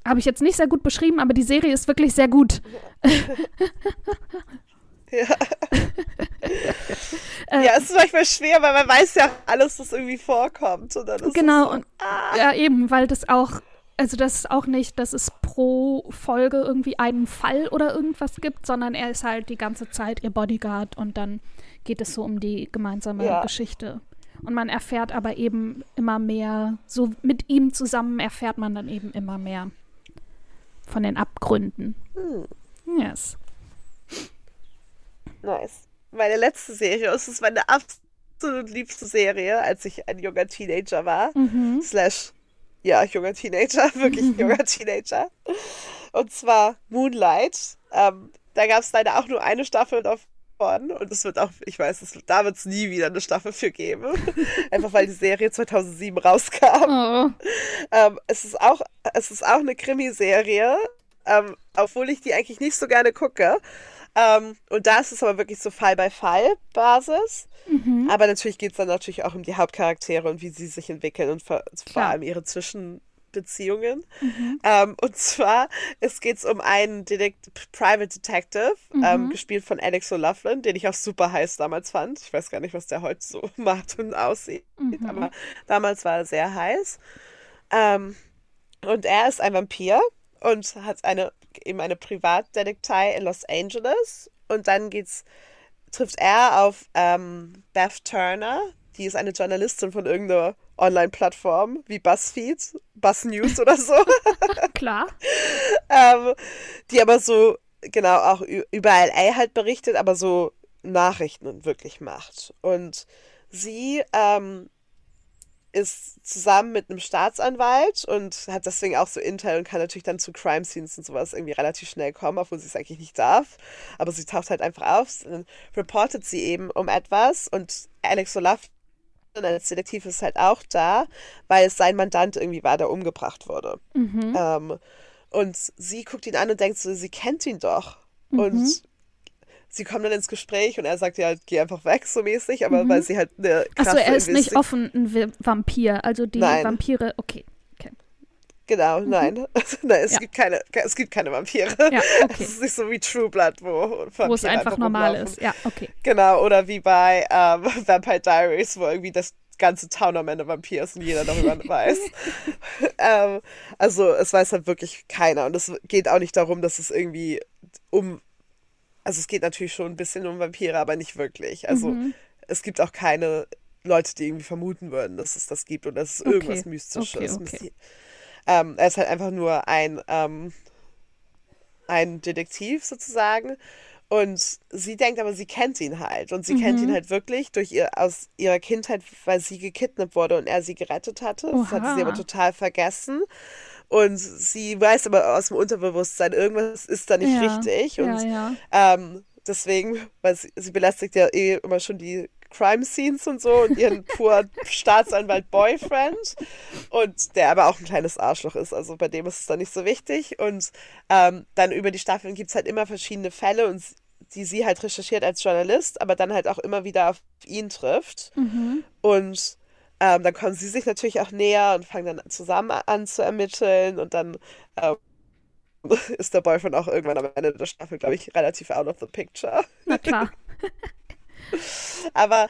Habe ich jetzt nicht sehr gut beschrieben, aber die Serie ist wirklich sehr gut. Ja. Äh, ja, es ist manchmal schwer, weil man weiß ja alles, was irgendwie vorkommt. Und dann ist Genau, so, und ah, Ja, eben, weil das auch, also das ist auch nicht, dass es pro Folge irgendwie einen Fall oder irgendwas gibt, sondern er ist halt die ganze Zeit ihr Bodyguard und dann geht es so um die gemeinsame Ja. Geschichte. Und man erfährt aber eben immer mehr, so mit ihm zusammen erfährt man dann eben immer mehr von den Abgründen. hm, Yes. nice. Meine letzte Serie, es ist meine absolut liebste Serie, als ich ein junger Teenager war. Mhm. Slash, ja, junger Teenager, wirklich ein junger Teenager. Und zwar Moonlight. Ähm, da gab es leider auch nur eine Staffel davon. Und es wird auch, ich weiß, es, da wird es nie wieder eine Staffel für geben. Einfach weil die Serie 2007 rauskam. Oh. Ähm, es, ist auch, es ist auch eine Krimiserie, ähm, obwohl ich die eigentlich nicht so gerne gucke. Ähm, und da ist es aber wirklich so Fall-by-Fall-Basis. Mhm. Aber natürlich geht es dann natürlich auch um die Hauptcharaktere und wie sie sich entwickeln und vor, vor allem ihre Zwischenbeziehungen. Mhm. Ähm, und zwar, es geht um einen Detect Private Detective, ähm, Mhm. gespielt von Alex O'Loughlin, den ich auch super heiß damals fand. Ich weiß gar nicht, was der heute so macht und aussieht, Mhm. aber damals war er sehr heiß. Ähm, und er ist ein Vampir und hat eine, eben eine Privatdetektei in Los Angeles. Und dann geht's, trifft er auf ähm, Beth Turner, die ist eine Journalistin von irgendeiner Online-Plattform wie BuzzFeed, Buzz News oder so, Klar. ähm, die aber so, genau, auch über LA halt berichtet, aber so Nachrichten wirklich macht. Und sie ähm, ist zusammen mit einem Staatsanwalt und hat deswegen auch so Intel und kann natürlich dann zu Crime Scenes und sowas irgendwie relativ schnell kommen, obwohl sie es eigentlich nicht darf. Aber sie taucht halt einfach auf und dann reportet sie eben um etwas und Alex Olaf als Detektiv ist halt auch da, weil es sein Mandant irgendwie war, der umgebracht wurde. Mhm. Ähm, und sie guckt ihn an und denkt so, sie kennt ihn doch. Mhm. Und sie kommen dann ins Gespräch und er sagt ja, geh einfach weg, so mäßig, aber Mhm. weil sie halt eine Achso, er ist nicht offen ein Vampir, also die Nein. Vampire, okay. Genau, nein. nein, es Mhm. Ja. gibt keine, es gibt keine Vampire. Ja, Es okay. ist nicht so wie True Blood, wo Vampire Wo es einfach normal rumlaufen. ist. Ja, okay. Genau, oder wie bei ähm, Vampire Diaries, wo irgendwie das ganze Town am Ende Vampir ist und jeder darüber weiß. ähm, also es weiß halt wirklich keiner. Und es geht auch nicht darum, dass es irgendwie um. Also es geht natürlich schon ein bisschen um Vampire, aber nicht wirklich. Also Mhm. es gibt auch keine Leute, die irgendwie vermuten würden, dass es das gibt oder dass es Okay. irgendwas Mystisches. Okay, okay. Ähm, er ist halt einfach nur ein, ähm, ein Detektiv sozusagen. Und sie denkt aber, sie kennt ihn halt. Und sie mhm. kennt ihn halt wirklich durch ihr, aus ihrer Kindheit, weil sie gekidnappt wurde und er sie gerettet hatte. Oha. Das hat sie aber total vergessen. Und sie weiß aber aus dem Unterbewusstsein, irgendwas ist da nicht ja. richtig. Und ja, ja. Ähm, deswegen, weil sie, sie belästigt ja eh immer schon die Crime Scenes und so und ihren pur Staatsanwalt Boyfriend und der aber auch ein kleines Arschloch ist, also bei dem ist es dann nicht so wichtig und ähm, dann über die Staffeln gibt es halt immer verschiedene Fälle und die sie halt recherchiert als Journalist, aber dann halt auch immer wieder auf ihn trifft mhm. und ähm, dann kommen sie sich natürlich auch näher und fangen dann zusammen an zu ermitteln und dann ähm, ist der Boyfriend auch irgendwann am Ende der Staffel, glaube ich, relativ out of the picture. Na klar. Aber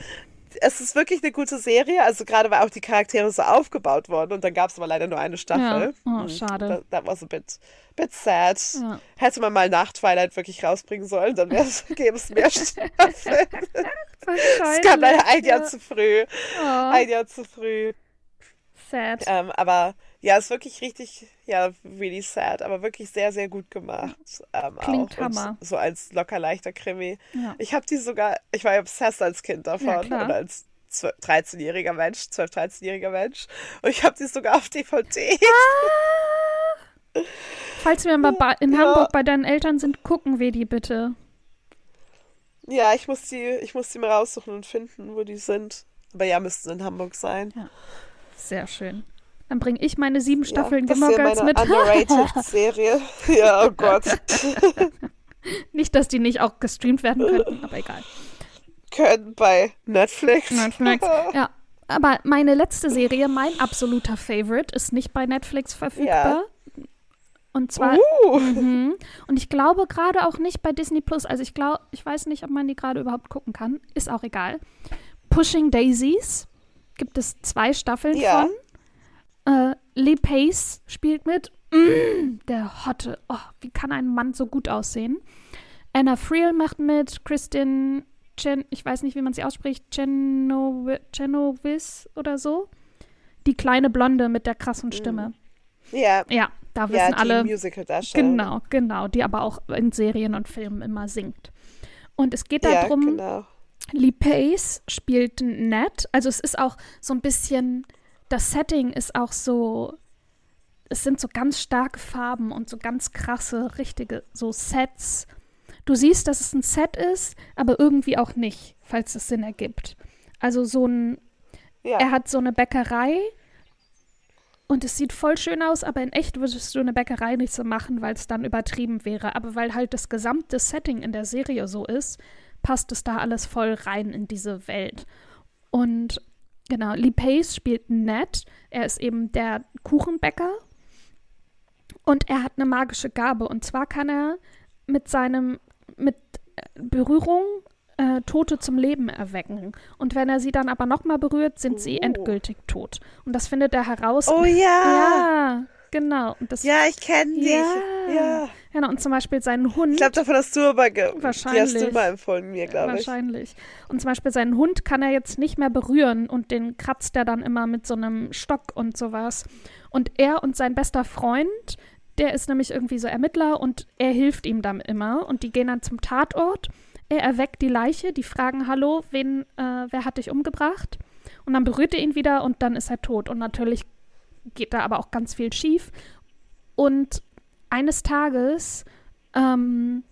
es ist wirklich eine gute Serie. Also gerade weil auch die Charaktere so aufgebaut wurden und dann gab es aber leider nur eine Staffel. Ja. Oh, schade. That, that was a bit, bit sad. Ja. Hätte man mal nach Twilight wirklich rausbringen sollen, dann gäbe es mehr Staffeln. Es kam leider ein Jahr zu früh. Oh. Ein Jahr zu früh. Sad. Ähm, aber ja, ist wirklich richtig, ja, really sad, aber wirklich sehr, sehr gut gemacht. Ähm, Klingt auch. Hammer. Und so als locker leichter Krimi. Ja. Ich habe die sogar, ich war ja obsessed als Kind davon ja, oder als 13-jähriger Mensch, 12-, 13-jähriger Mensch. Und ich habe die sogar auf DVD. Ah! Falls wir mal in ja. Hamburg bei deinen Eltern sind, gucken wir die bitte. Ja, ich muss die, ich muss die mal raussuchen und finden, wo die sind. Aber ja, müssten in Hamburg sein. Ja. Sehr schön. Dann bringe ich meine sieben Staffeln ja, Gilmore Girls mit. underrated Serie. Ja, oh Gott. nicht, dass die nicht auch gestreamt werden könnten, aber egal. Können bei Netflix. Netflix, ja. Aber meine letzte Serie, mein absoluter Favorite, ist nicht bei Netflix verfügbar. Ja. Und zwar. Uh. Mhm. Und ich glaube gerade auch nicht bei Disney Plus. Also ich glaube, ich weiß nicht, ob man die gerade überhaupt gucken kann. Ist auch egal. Pushing Daisies gibt es zwei Staffeln ja. von. Äh, Lee Pace spielt mit. Mm, der Hotte. Oh, wie kann ein Mann so gut aussehen? Anna Friel macht mit. Kristin Chen, ich weiß nicht, wie man sie ausspricht. Chenovis oder so. Die kleine Blonde mit der krassen Stimme. Mm. Ja. Ja, da wissen ja, alle. Musical genau, genau. Die aber auch in Serien und Filmen immer singt. Und es geht darum. Ja, genau. Lee Pace spielt Ned. Also es ist auch so ein bisschen das Setting ist auch so, es sind so ganz starke Farben und so ganz krasse, richtige, so Sets. Du siehst, dass es ein Set ist, aber irgendwie auch nicht, falls es Sinn ergibt. Also so ein, ja. er hat so eine Bäckerei und es sieht voll schön aus, aber in echt würdest du eine Bäckerei nicht so machen, weil es dann übertrieben wäre. Aber weil halt das gesamte Setting in der Serie so ist, passt es da alles voll rein in diese Welt. Und Genau, Lee Pace spielt Ned. Er ist eben der Kuchenbäcker. Und er hat eine magische Gabe. Und zwar kann er mit seinem, mit Berührung äh, Tote zum Leben erwecken. Und wenn er sie dann aber nochmal berührt, sind sie oh. endgültig tot. Und das findet er heraus. Oh ja! Ja, genau. Das, ja, ich kenne dich. Ja. ja. Genau, und zum Beispiel seinen Hund. Ich glaube, davon hast du aber ge wahrscheinlich, die hast du mal empfohlen mir, glaube ich. Wahrscheinlich. Und zum Beispiel seinen Hund kann er jetzt nicht mehr berühren und den kratzt er dann immer mit so einem Stock und sowas. Und er und sein bester Freund, der ist nämlich irgendwie so Ermittler und er hilft ihm dann immer und die gehen dann zum Tatort. Er erweckt die Leiche, die fragen, hallo, wen, äh, wer hat dich umgebracht? Und dann berührt er ihn wieder und dann ist er tot. Und natürlich geht da aber auch ganz viel schief. Und eines Tages ähm,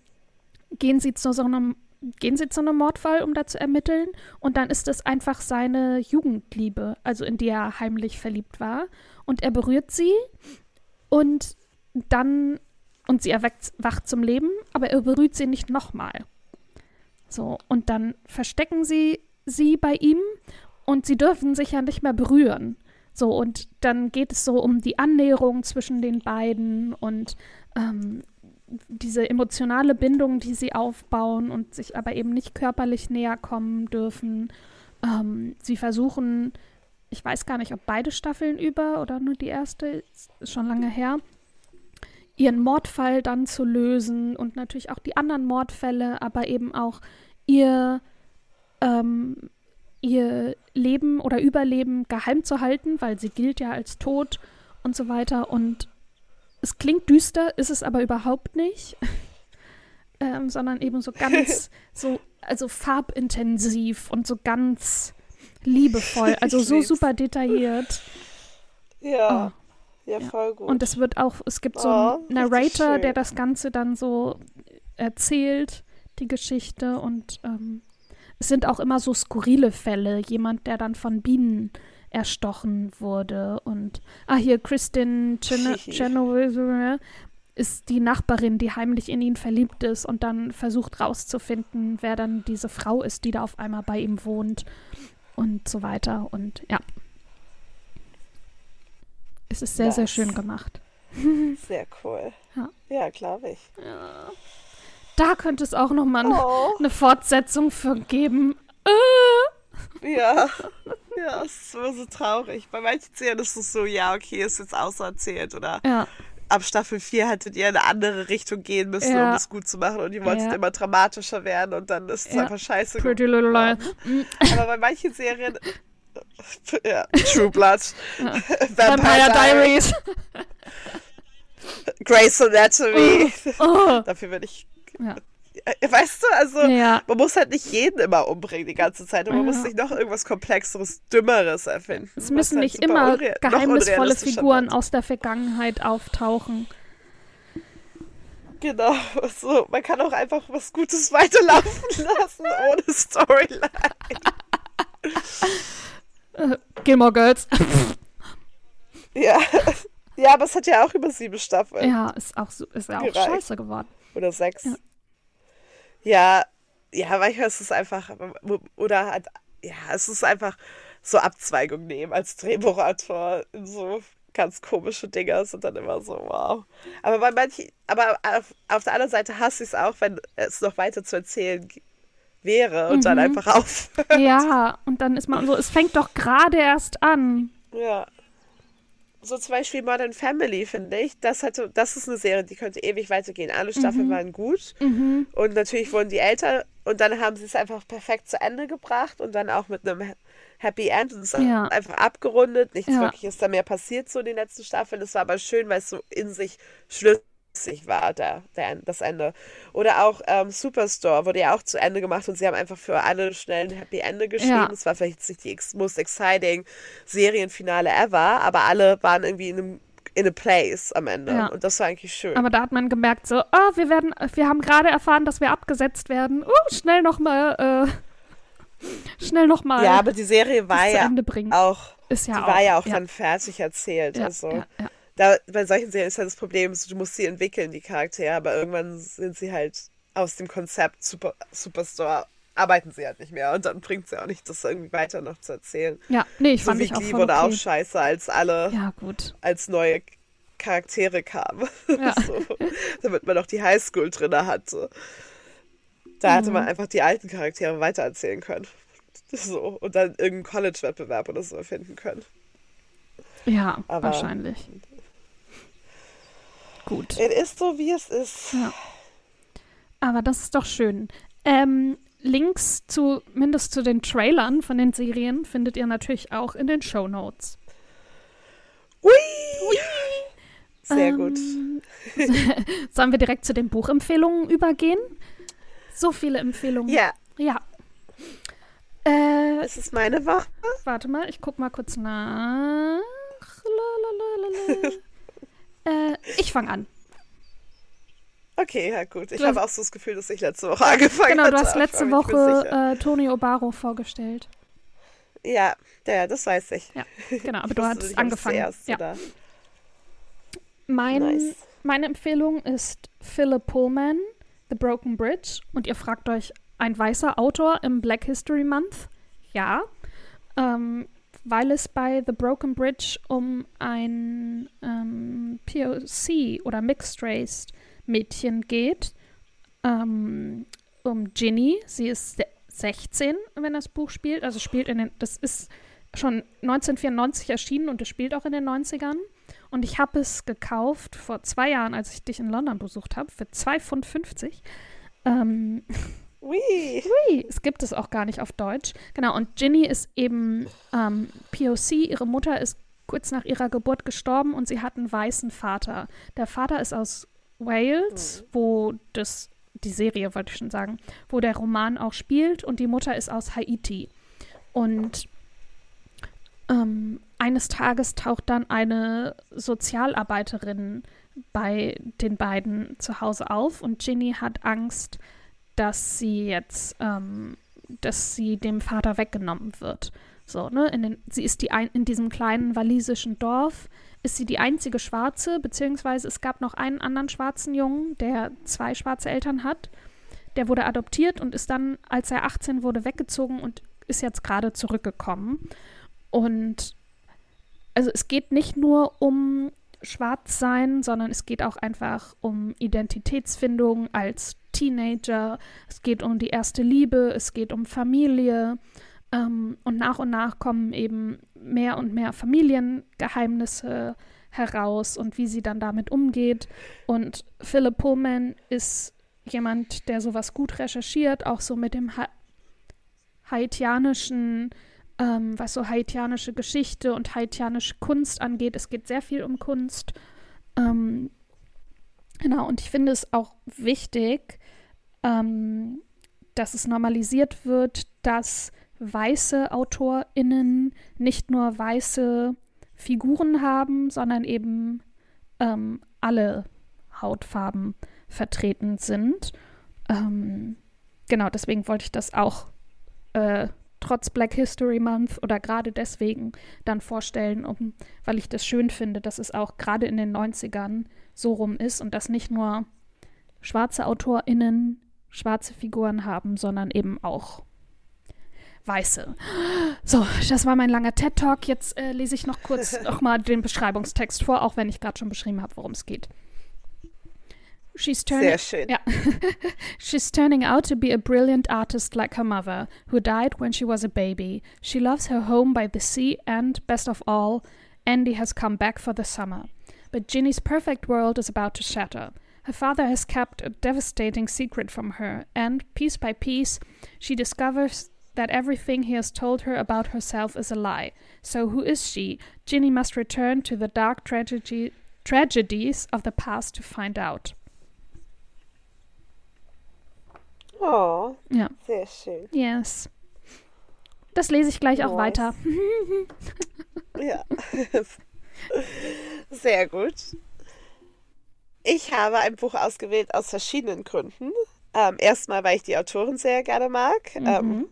gehen sie zu so einem gehen sie zu einem Mordfall, um da zu ermitteln. Und dann ist es einfach seine Jugendliebe, also in die er heimlich verliebt war. Und er berührt sie und dann, und sie erweckt, wacht zum Leben, aber er berührt sie nicht nochmal. So, und dann verstecken sie sie bei ihm und sie dürfen sich ja nicht mehr berühren. So, und dann geht es so um die Annäherung zwischen den beiden und ähm, diese emotionale Bindung, die sie aufbauen und sich aber eben nicht körperlich näher kommen dürfen. Ähm, sie versuchen, ich weiß gar nicht, ob beide Staffeln über oder nur die erste, ist schon lange her, ihren Mordfall dann zu lösen und natürlich auch die anderen Mordfälle, aber eben auch ihr ähm, ihr Leben oder Überleben geheim zu halten, weil sie gilt ja als tot und so weiter. Und es klingt düster, ist es aber überhaupt nicht. ähm, sondern eben so ganz, so, also farbintensiv und so ganz liebevoll, also so super detailliert. Ja. Oh. Ja, voll gut. Und es wird auch, es gibt so Oh, einen richtig Narrator, der das Ganze dann so erzählt, die Geschichte. Und ähm, es sind auch immer so skurrile Fälle. Jemand, der dann von Bienen erstochen wurde. Und, ah, hier, Kristin Chenoweth ist die Nachbarin, die heimlich in ihn verliebt ist und dann versucht rauszufinden, wer dann diese Frau ist, die da auf einmal bei ihm wohnt und so weiter. Und ja. Es ist sehr, sehr Nice. schön gemacht. Sehr cool. Ja. Ja, glaube ich. Da könnte es auch noch mal eine, Oh, eine Fortsetzung für geben. Äh, ja. Ja, es ist immer so traurig. Bei manchen Serien ist es so, ja, okay, ist jetzt auserzählt. Oder ja, ab Staffel 4 hättet ihr in eine andere Richtung gehen müssen, Ja. um es gut zu machen. Und ihr wolltet Ja. immer dramatischer werden und dann ist es einfach scheiße Pretty Little geworden. Aber bei manchen Serien. Ja, True Blood, Vampire Diaries. Grey's Anatomy. Oh, Dafür würde ich. Ja. Weißt du, also ja, man muss halt nicht jeden immer umbringen die ganze Zeit. Und man Ja. muss sich noch irgendwas Komplexeres, Dümmeres erfassen. es müssen halt nicht immer geheimnisvolle Figuren aus der Vergangenheit auftauchen. Genau, so, man kann auch einfach was Gutes weiterlaufen lassen ohne Storyline. Äh, Gilmore Girls. Ja. ja, aber es hat ja auch über sieben Staffeln. ja, ist auch, so, ist ja auch Gereicht. scheiße geworden. Oder sechs. Ja. Ja. ja, manchmal ist es einfach, oder halt, ja, es ist einfach so Abzweigung nehmen als Drehbuchautor in so ganz komische Dinger sind dann immer so, wow. Aber bei manchen, aber auf, auf der anderen Seite hasse ich es auch, wenn es noch weiter zu erzählen wäre und dann Mhm. einfach auf. Ja, und dann ist man so, es fängt doch gerade erst an. Ja. So zum Beispiel Modern Family, finde ich. Das, hatte, das ist eine Serie, die könnte ewig weitergehen. Alle Staffeln waren gut. Mhm. Und natürlich wurden die älter und dann haben sie es einfach perfekt zu Ende gebracht und dann auch mit einem Happy End und es Ja. einfach abgerundet. Nichts Ja. wirklich ist da mehr passiert so in den letzten Staffeln. Es war aber schön, weil es so in sich schlüssig war, der, der, das Ende. Oder auch ähm, Superstore wurde ja auch zu Ende gemacht und sie haben einfach für alle schnell ein Happy Ende geschrieben. Ja. Es war vielleicht nicht die most exciting Serienfinale ever, aber alle waren irgendwie in einem in a place am Ende. Ja. Und das war eigentlich schön. Aber da hat man gemerkt, so, oh, wir werden, wir haben gerade erfahren, dass wir abgesetzt werden. Uh, schnell nochmal, äh, schnell nochmal ja, aber die Serie war ja auch ist ja die auch. war ja auch ja, dann fertig erzählt. also ja, ja. Da, bei solchen Serien ist ja das Problem, du musst sie entwickeln, die Charaktere, aber irgendwann sind sie halt aus dem Konzept Super, Superstore, arbeiten sie halt nicht mehr und dann bringt es ja auch nicht, das irgendwie weiter noch zu erzählen. ja, nee, ich so fand wie ich auch voll wurde auch okay. scheiße, als alle Ja, gut. als neue Charaktere kamen. Ja. so, damit man noch die Highschool drin hatte. Da hätte Mhm. man einfach die alten Charaktere weitererzählen können. So, und dann irgendeinen College-Wettbewerb oder so finden können. Ja, Aber- wahrscheinlich. Gut. Es ist so, wie es ist. Ja. Aber das ist doch schön. Ähm, Links zu, mindestens zu den Trailern von den Serien findet ihr natürlich auch in den Show Notes. Ui! Sehr gut. Ähm, Sollen wir direkt zu den Buchempfehlungen übergehen? So viele Empfehlungen. Ja, Ja. Äh, es ist meine Woche. warte mal, ich guck mal kurz nach. Äh, ich fange an. Okay, ja gut. Ich habe auch so das Gefühl, dass ich letzte Woche angefangen Genau, hatte. du hast letzte Woche äh, Toni Obaro vorgestellt. Ja, ja, das weiß ich. Ja, genau, aber du hast nicht, angefangen. zuerst Ja. oder- Mein, Nice. Meine Empfehlung ist Philip Pullman, The Broken Bridge. Und ihr fragt euch, ein weißer Autor im Black History Month? Ja, ähm, weil es bei The Broken Bridge um ein ähm, POC oder Mixed Race Mädchen geht. Ähm, um Ginny. Sie ist se- 16, wenn das Buch spielt. Also spielt in den, das ist schon 1994 erschienen und es spielt auch in den 90ern. Und ich habe es gekauft vor zwei Jahren, als ich dich in London besucht habe, für 2,50 Pfund. Ähm, Ui. ui, es gibt es auch gar nicht auf Deutsch. Genau, und Ginny ist eben ähm, POC. Ihre Mutter ist kurz nach ihrer Geburt gestorben und sie hat einen weißen Vater. Der Vater ist aus Wales, wo das die Serie wollte ich schon sagen, wo der Roman auch spielt und die Mutter ist aus Haiti. Und ähm, eines Tages taucht dann eine Sozialarbeiterin bei den beiden zu Hause auf und Ginny hat Angst, dass sie jetzt, ähm, dass sie dem Vater weggenommen wird. So, ne? In den, sie ist die ein, in diesem kleinen walisischen Dorf ist sie die einzige Schwarze, beziehungsweise es gab noch einen anderen schwarzen Jungen, der zwei schwarze Eltern hat. Der wurde adoptiert und ist dann, als er 18 wurde, weggezogen und ist jetzt gerade zurückgekommen. Und also es geht nicht nur um Schwarzsein, sondern es geht auch einfach um Identitätsfindung als Teenager. Es geht um die erste Liebe, es geht um Familie. Ähm, und nach und nach kommen eben mehr und mehr Familiengeheimnisse heraus und wie sie dann damit umgeht. Und Philip Pullman ist jemand, der sowas gut recherchiert, auch so mit dem ha haitianischen, ähm, was so haitianische Geschichte und haitianische Kunst angeht. Es geht sehr viel um Kunst. Ähm, genau, und ich finde es auch wichtig, ähm, dass es normalisiert wird, dass weiße AutorInnen nicht nur weiße Figuren haben, sondern eben ähm, alle Hautfarben vertreten sind. Ähm, genau, deswegen wollte ich das auch äh, trotz Black History Month oder gerade deswegen dann vorstellen, um, weil ich das schön finde, dass es auch gerade in den 90ern so rum ist und dass nicht nur schwarze AutorInnen schwarze Figuren haben, sondern eben auch weiße. So, das war mein langer TED-Talk. Jetzt äh, lese ich noch kurz nochmal den Beschreibungstext vor, auch wenn ich gerade schon beschrieben habe, worum es geht. She's turning, Sehr schön. Yeah. She's turning out to be a brilliant artist like her mother, who died when she was a baby. She loves her home by the sea, and, best of all, Andy has come back for the summer. But Ginny's perfect world is about to shatter. Her father has kept a devastating secret from her, and, piece by piece, she discovers that everything he has told her about herself is a lie. So who is she? Ginny must return to the dark tragedy, tragedies of the past to find out. Oh, ja. sehr schön. Yes. Das lese ich gleich auch weiter. ja. Sehr gut. Ich habe ein Buch ausgewählt aus verschiedenen Gründen. Ähm, erstmal, weil ich die Autorin sehr gerne mag. Mhm. Ähm,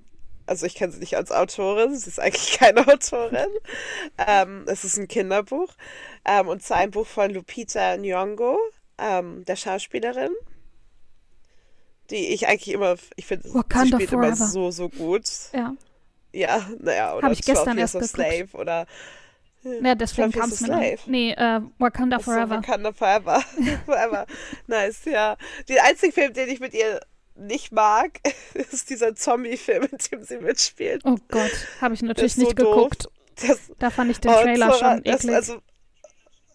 also ich kenne sie nicht als Autorin, sie ist eigentlich keine Autorin. ähm, es ist ein Kinderbuch. Ähm, und zwar ein Buch von Lupita Nyong'o, ähm, der Schauspielerin. Die ich eigentlich immer, ich finde, sie spielt Forever. immer so, so gut. Ja. Ja, naja, oder Habe ich gestern erst. Slave oder ja, deswegen kam es mir dann. Nee, äh, Wakanda Forever. Wakanda Forever. Forever. Nice, ja. Der einzige Film, den ich mit ihr nicht mag, ist dieser Zombie-Film, in dem sie mitspielt. Oh Gott, habe ich natürlich nicht so geguckt. Das, da fand ich den Trailer so, schon eklig. Also,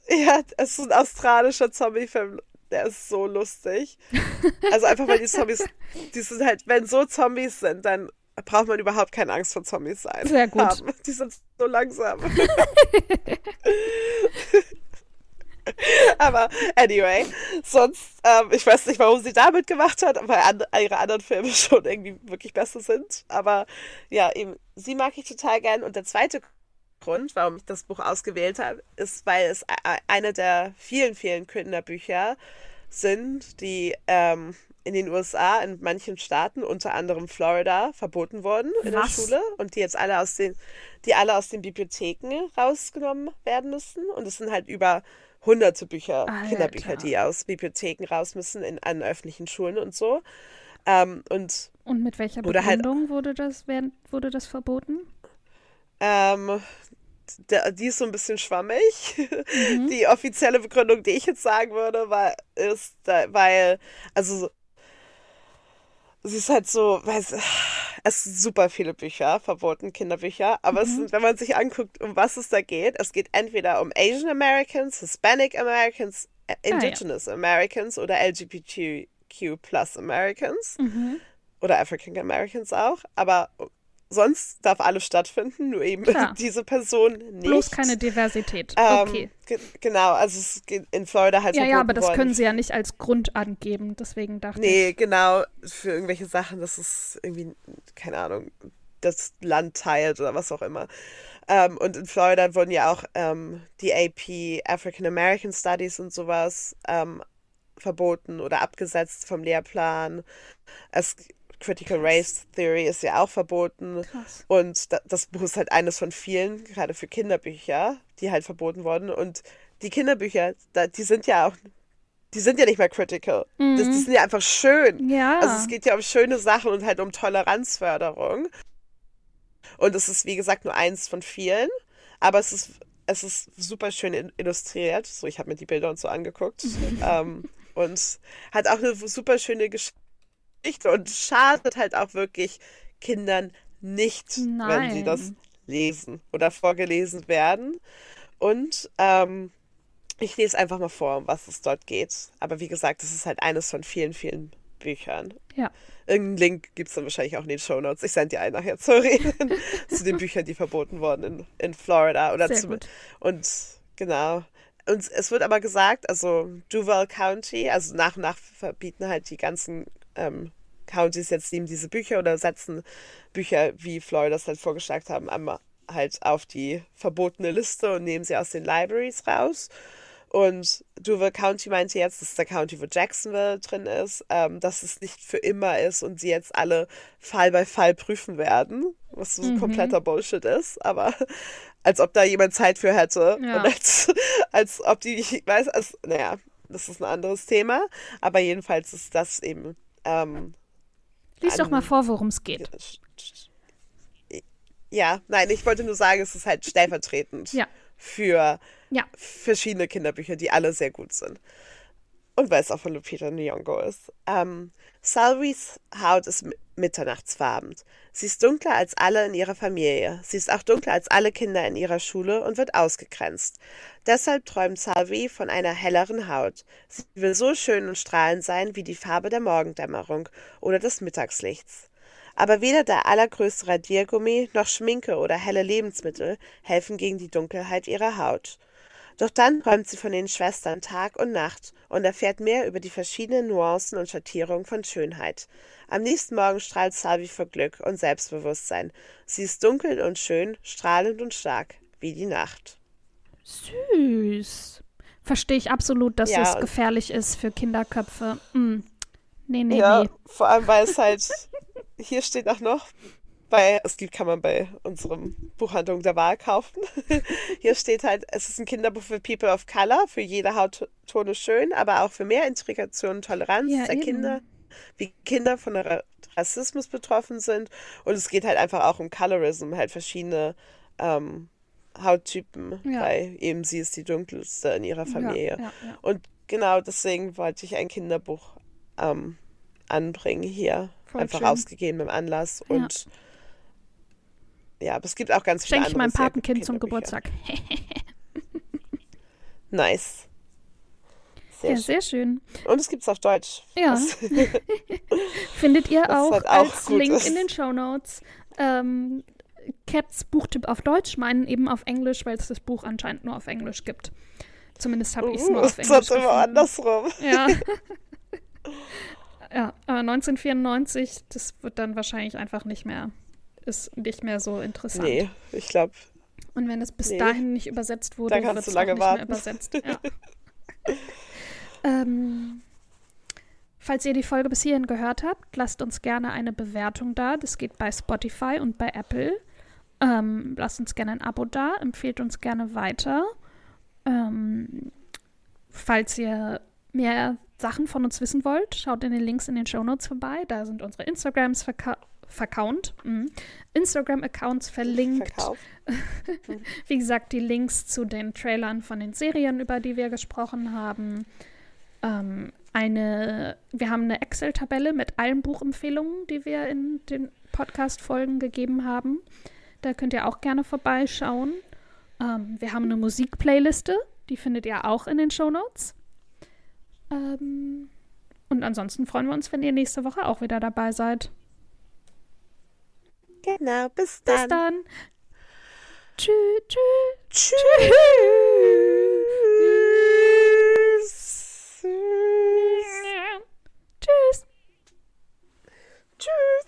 ja, es ist ein australischer Zombie-Film. Der ist so lustig. Also einfach, weil die Zombies, die sind halt, wenn so Zombies sind, dann braucht man überhaupt keine Angst vor Zombies sein. Sehr gut. Haben. Die sind so langsam. aber anyway, sonst, ähm, ich weiß nicht, warum sie damit gemacht hat, weil an, ihre anderen Filme schon irgendwie wirklich besser sind. Aber ja, eben, sie mag ich total gern. Und der zweite Grund, warum ich das Buch ausgewählt habe, ist, weil es eine der vielen, vielen Kinderbücher sind, die ähm, in den USA, in manchen Staaten, unter anderem Florida, verboten wurden in Was? der Schule und die jetzt alle aus den, die alle aus den Bibliotheken rausgenommen werden müssen. Und es sind halt über hunderte Bücher, Alter. Kinderbücher, die aus Bibliotheken raus müssen in, an öffentlichen Schulen und so. Ähm, und, und mit welcher halt Begründung halt, wurde, das, wurde das verboten? Ähm, die ist so ein bisschen schwammig. Mhm. Die offizielle Begründung, die ich jetzt sagen würde, war, ist, weil, also sie ist halt so, weil es, es sind super viele Bücher, verboten, Kinderbücher, aber mhm. es, wenn man sich anguckt, um was es da geht, es geht entweder um Asian Americans, Hispanic Americans, Indigenous ah, ja. Americans oder LGBTQ plus Americans mhm. oder African Americans auch, aber sonst darf alles stattfinden, nur eben Klar. diese Person nicht. Bloß keine Diversität. Ähm, okay. ge genau, also es geht in Florida halt Ja, ja, aber das worden. können sie ja nicht als Grund angeben. Deswegen dachte Nee, ich. genau, für irgendwelche Sachen, das ist irgendwie, keine Ahnung, das Land teilt oder was auch immer. Ähm, und in Florida wurden ja auch ähm, die AP African American Studies und sowas ähm, verboten oder abgesetzt vom Lehrplan. Es, Critical Race Theory ist ja auch verboten. Krass. Und da, das Buch ist halt eines von vielen, gerade für Kinderbücher, die halt verboten wurden. Und die Kinderbücher, da, die sind ja auch, die sind ja nicht mehr critical. Das, die sind ja einfach schön. Mhm. Ja. Also es geht ja um schöne Sachen und halt um Toleranzförderung. Und es ist, wie gesagt, nur eins von vielen. Aber es ist, es ist super schön illustriert. So, ich habe mir die Bilder und so angeguckt. ähm, und hat auch eine super schöne Geschichte und schadet halt auch wirklich Kindern nicht, wenn sie das Nein. lesen oder vorgelesen werden. Und ähm, ich lese einfach mal vor, um was es dort geht. Aber wie gesagt, es ist halt eines von vielen, vielen Büchern. ja. Irgendeinen Link gibt es dann wahrscheinlich auch in den Shownotes. Ich sende dir einen nachher zu reden. zu den Büchern, die verboten wurden in, in Florida. Oder Sehr zu, gut. Und genau. Und es wird aber gesagt, also Duval County, also nach und nach verbieten halt die ganzen ähm, Counties jetzt eben diese Bücher oder setzen Bücher, wie Florida es halt vorgeschlagen haben, einmal halt auf die verbotene Liste und nehmen sie aus den Libraries raus. Und Duval County meinte jetzt, das ist der County, wo Jacksonville drin ist, ähm, dass es nicht für immer ist und sie jetzt alle Fall bei Fall prüfen werden, was so Mhm. kompletter Bullshit ist, aber als ob da jemand Zeit für hätte Ja. und als, als ob die, ich weiß, als, naja, das ist ein anderes Thema, aber jedenfalls ist das eben, ähm, Lies doch mal vor, worum es geht. ja, nein, ich wollte nur sagen, es ist halt stellvertretend Ja. für Ja. verschiedene Kinderbücher, die alle sehr gut sind. Und weil es auch von Lupita Nyong'o ist. Ähm, Salvis Haut ist mi- mitternachtsfarben. Sie ist dunkler als alle in ihrer Familie. Sie ist auch dunkler als alle Kinder in ihrer Schule und wird ausgegrenzt. Deshalb träumt Salvi von einer helleren Haut. Sie will so schön und strahlend sein wie die Farbe der Morgendämmerung oder des Mittagslichts. Aber weder der allergrößte Radiergummi noch Schminke oder helle Lebensmittel helfen gegen die Dunkelheit ihrer Haut. Doch dann träumt sie von den Schwestern Tag und Nacht und erfährt mehr über die verschiedenen Nuancen und Schattierungen von Schönheit. Am nächsten Morgen strahlt Salvi vor Glück und Selbstbewusstsein. Sie ist dunkel und schön, strahlend und stark, wie die Nacht. Süß. Verstehe ich absolut, dass Ja, es gefährlich ist für Kinderköpfe. Mm. Nee, nee, ja, nee. vor allem, weil es halt, hier steht auch noch, bei, es gibt, kann man bei unserem Buchhandlung der Wahl kaufen. Hier steht halt, es ist ein Kinderbuch für People of Color, für jede Hauttone schön, aber auch für mehr Integration und Toleranz Ja, der eben. Kinder, wie Kinder von Ra Rassismus betroffen sind. Und es geht halt einfach auch um Colorism, halt verschiedene ähm, Hauttypen, Ja. weil eben sie ist die dunkelste in ihrer Familie. Ja. Und genau deswegen wollte ich ein Kinderbuch ähm, anbringen hier. Voll einfach schön. ausgegeben im Anlass. Und ja, aber es gibt auch ganz viele Schenke ich andere meinem Patenkind zum. Geburtstag. Nice. Sehr ja, schön. sehr schön. Und es gibt es auf Deutsch. Ja. Findet ihr auch, halt auch als Link ist. in den Show Notes. Ähm, Cats Buchtipp auf Deutsch, meinen eben auf Englisch, weil es das Buch anscheinend nur auf Englisch gibt. Zumindest habe ich es nur Uh, auf es Englisch ist immer andersrum. Ja. ja, aber 1994, das wird dann wahrscheinlich einfach nicht mehr, ist nicht mehr so interessant. Nee, ich glaube, Und wenn es bis Nee. dahin nicht übersetzt wurde, Da kannst wird es nicht mehr warten. übersetzt. Ja. ähm, falls ihr die Folge bis hierhin gehört habt, lasst uns gerne eine Bewertung da. Das geht bei Spotify und bei Apple. Ähm, lasst uns gerne ein Abo da, empfehlt uns gerne weiter. Ähm, falls ihr mehr Sachen von uns wissen wollt, schaut in den Links in den Shownotes vorbei. Da sind unsere Instagrams verkaunt. Mhm. Instagram-Accounts verlinkt. Wie gesagt, die Links zu den Trailern von den Serien, über die wir gesprochen haben. Ähm, eine, wir haben eine Excel-Tabelle mit allen Buchempfehlungen, die wir in den Podcast-Folgen gegeben haben. Da könnt ihr auch gerne vorbeischauen. Ähm, wir haben eine Musik-Playliste, die findet ihr auch in den Shownotes. Ähm, und ansonsten freuen wir uns, wenn ihr nächste Woche auch wieder dabei seid. Genau, bis dann. Bis dann. Tschüss. Tschüss. Tschüss. Tschüss. Tschüss.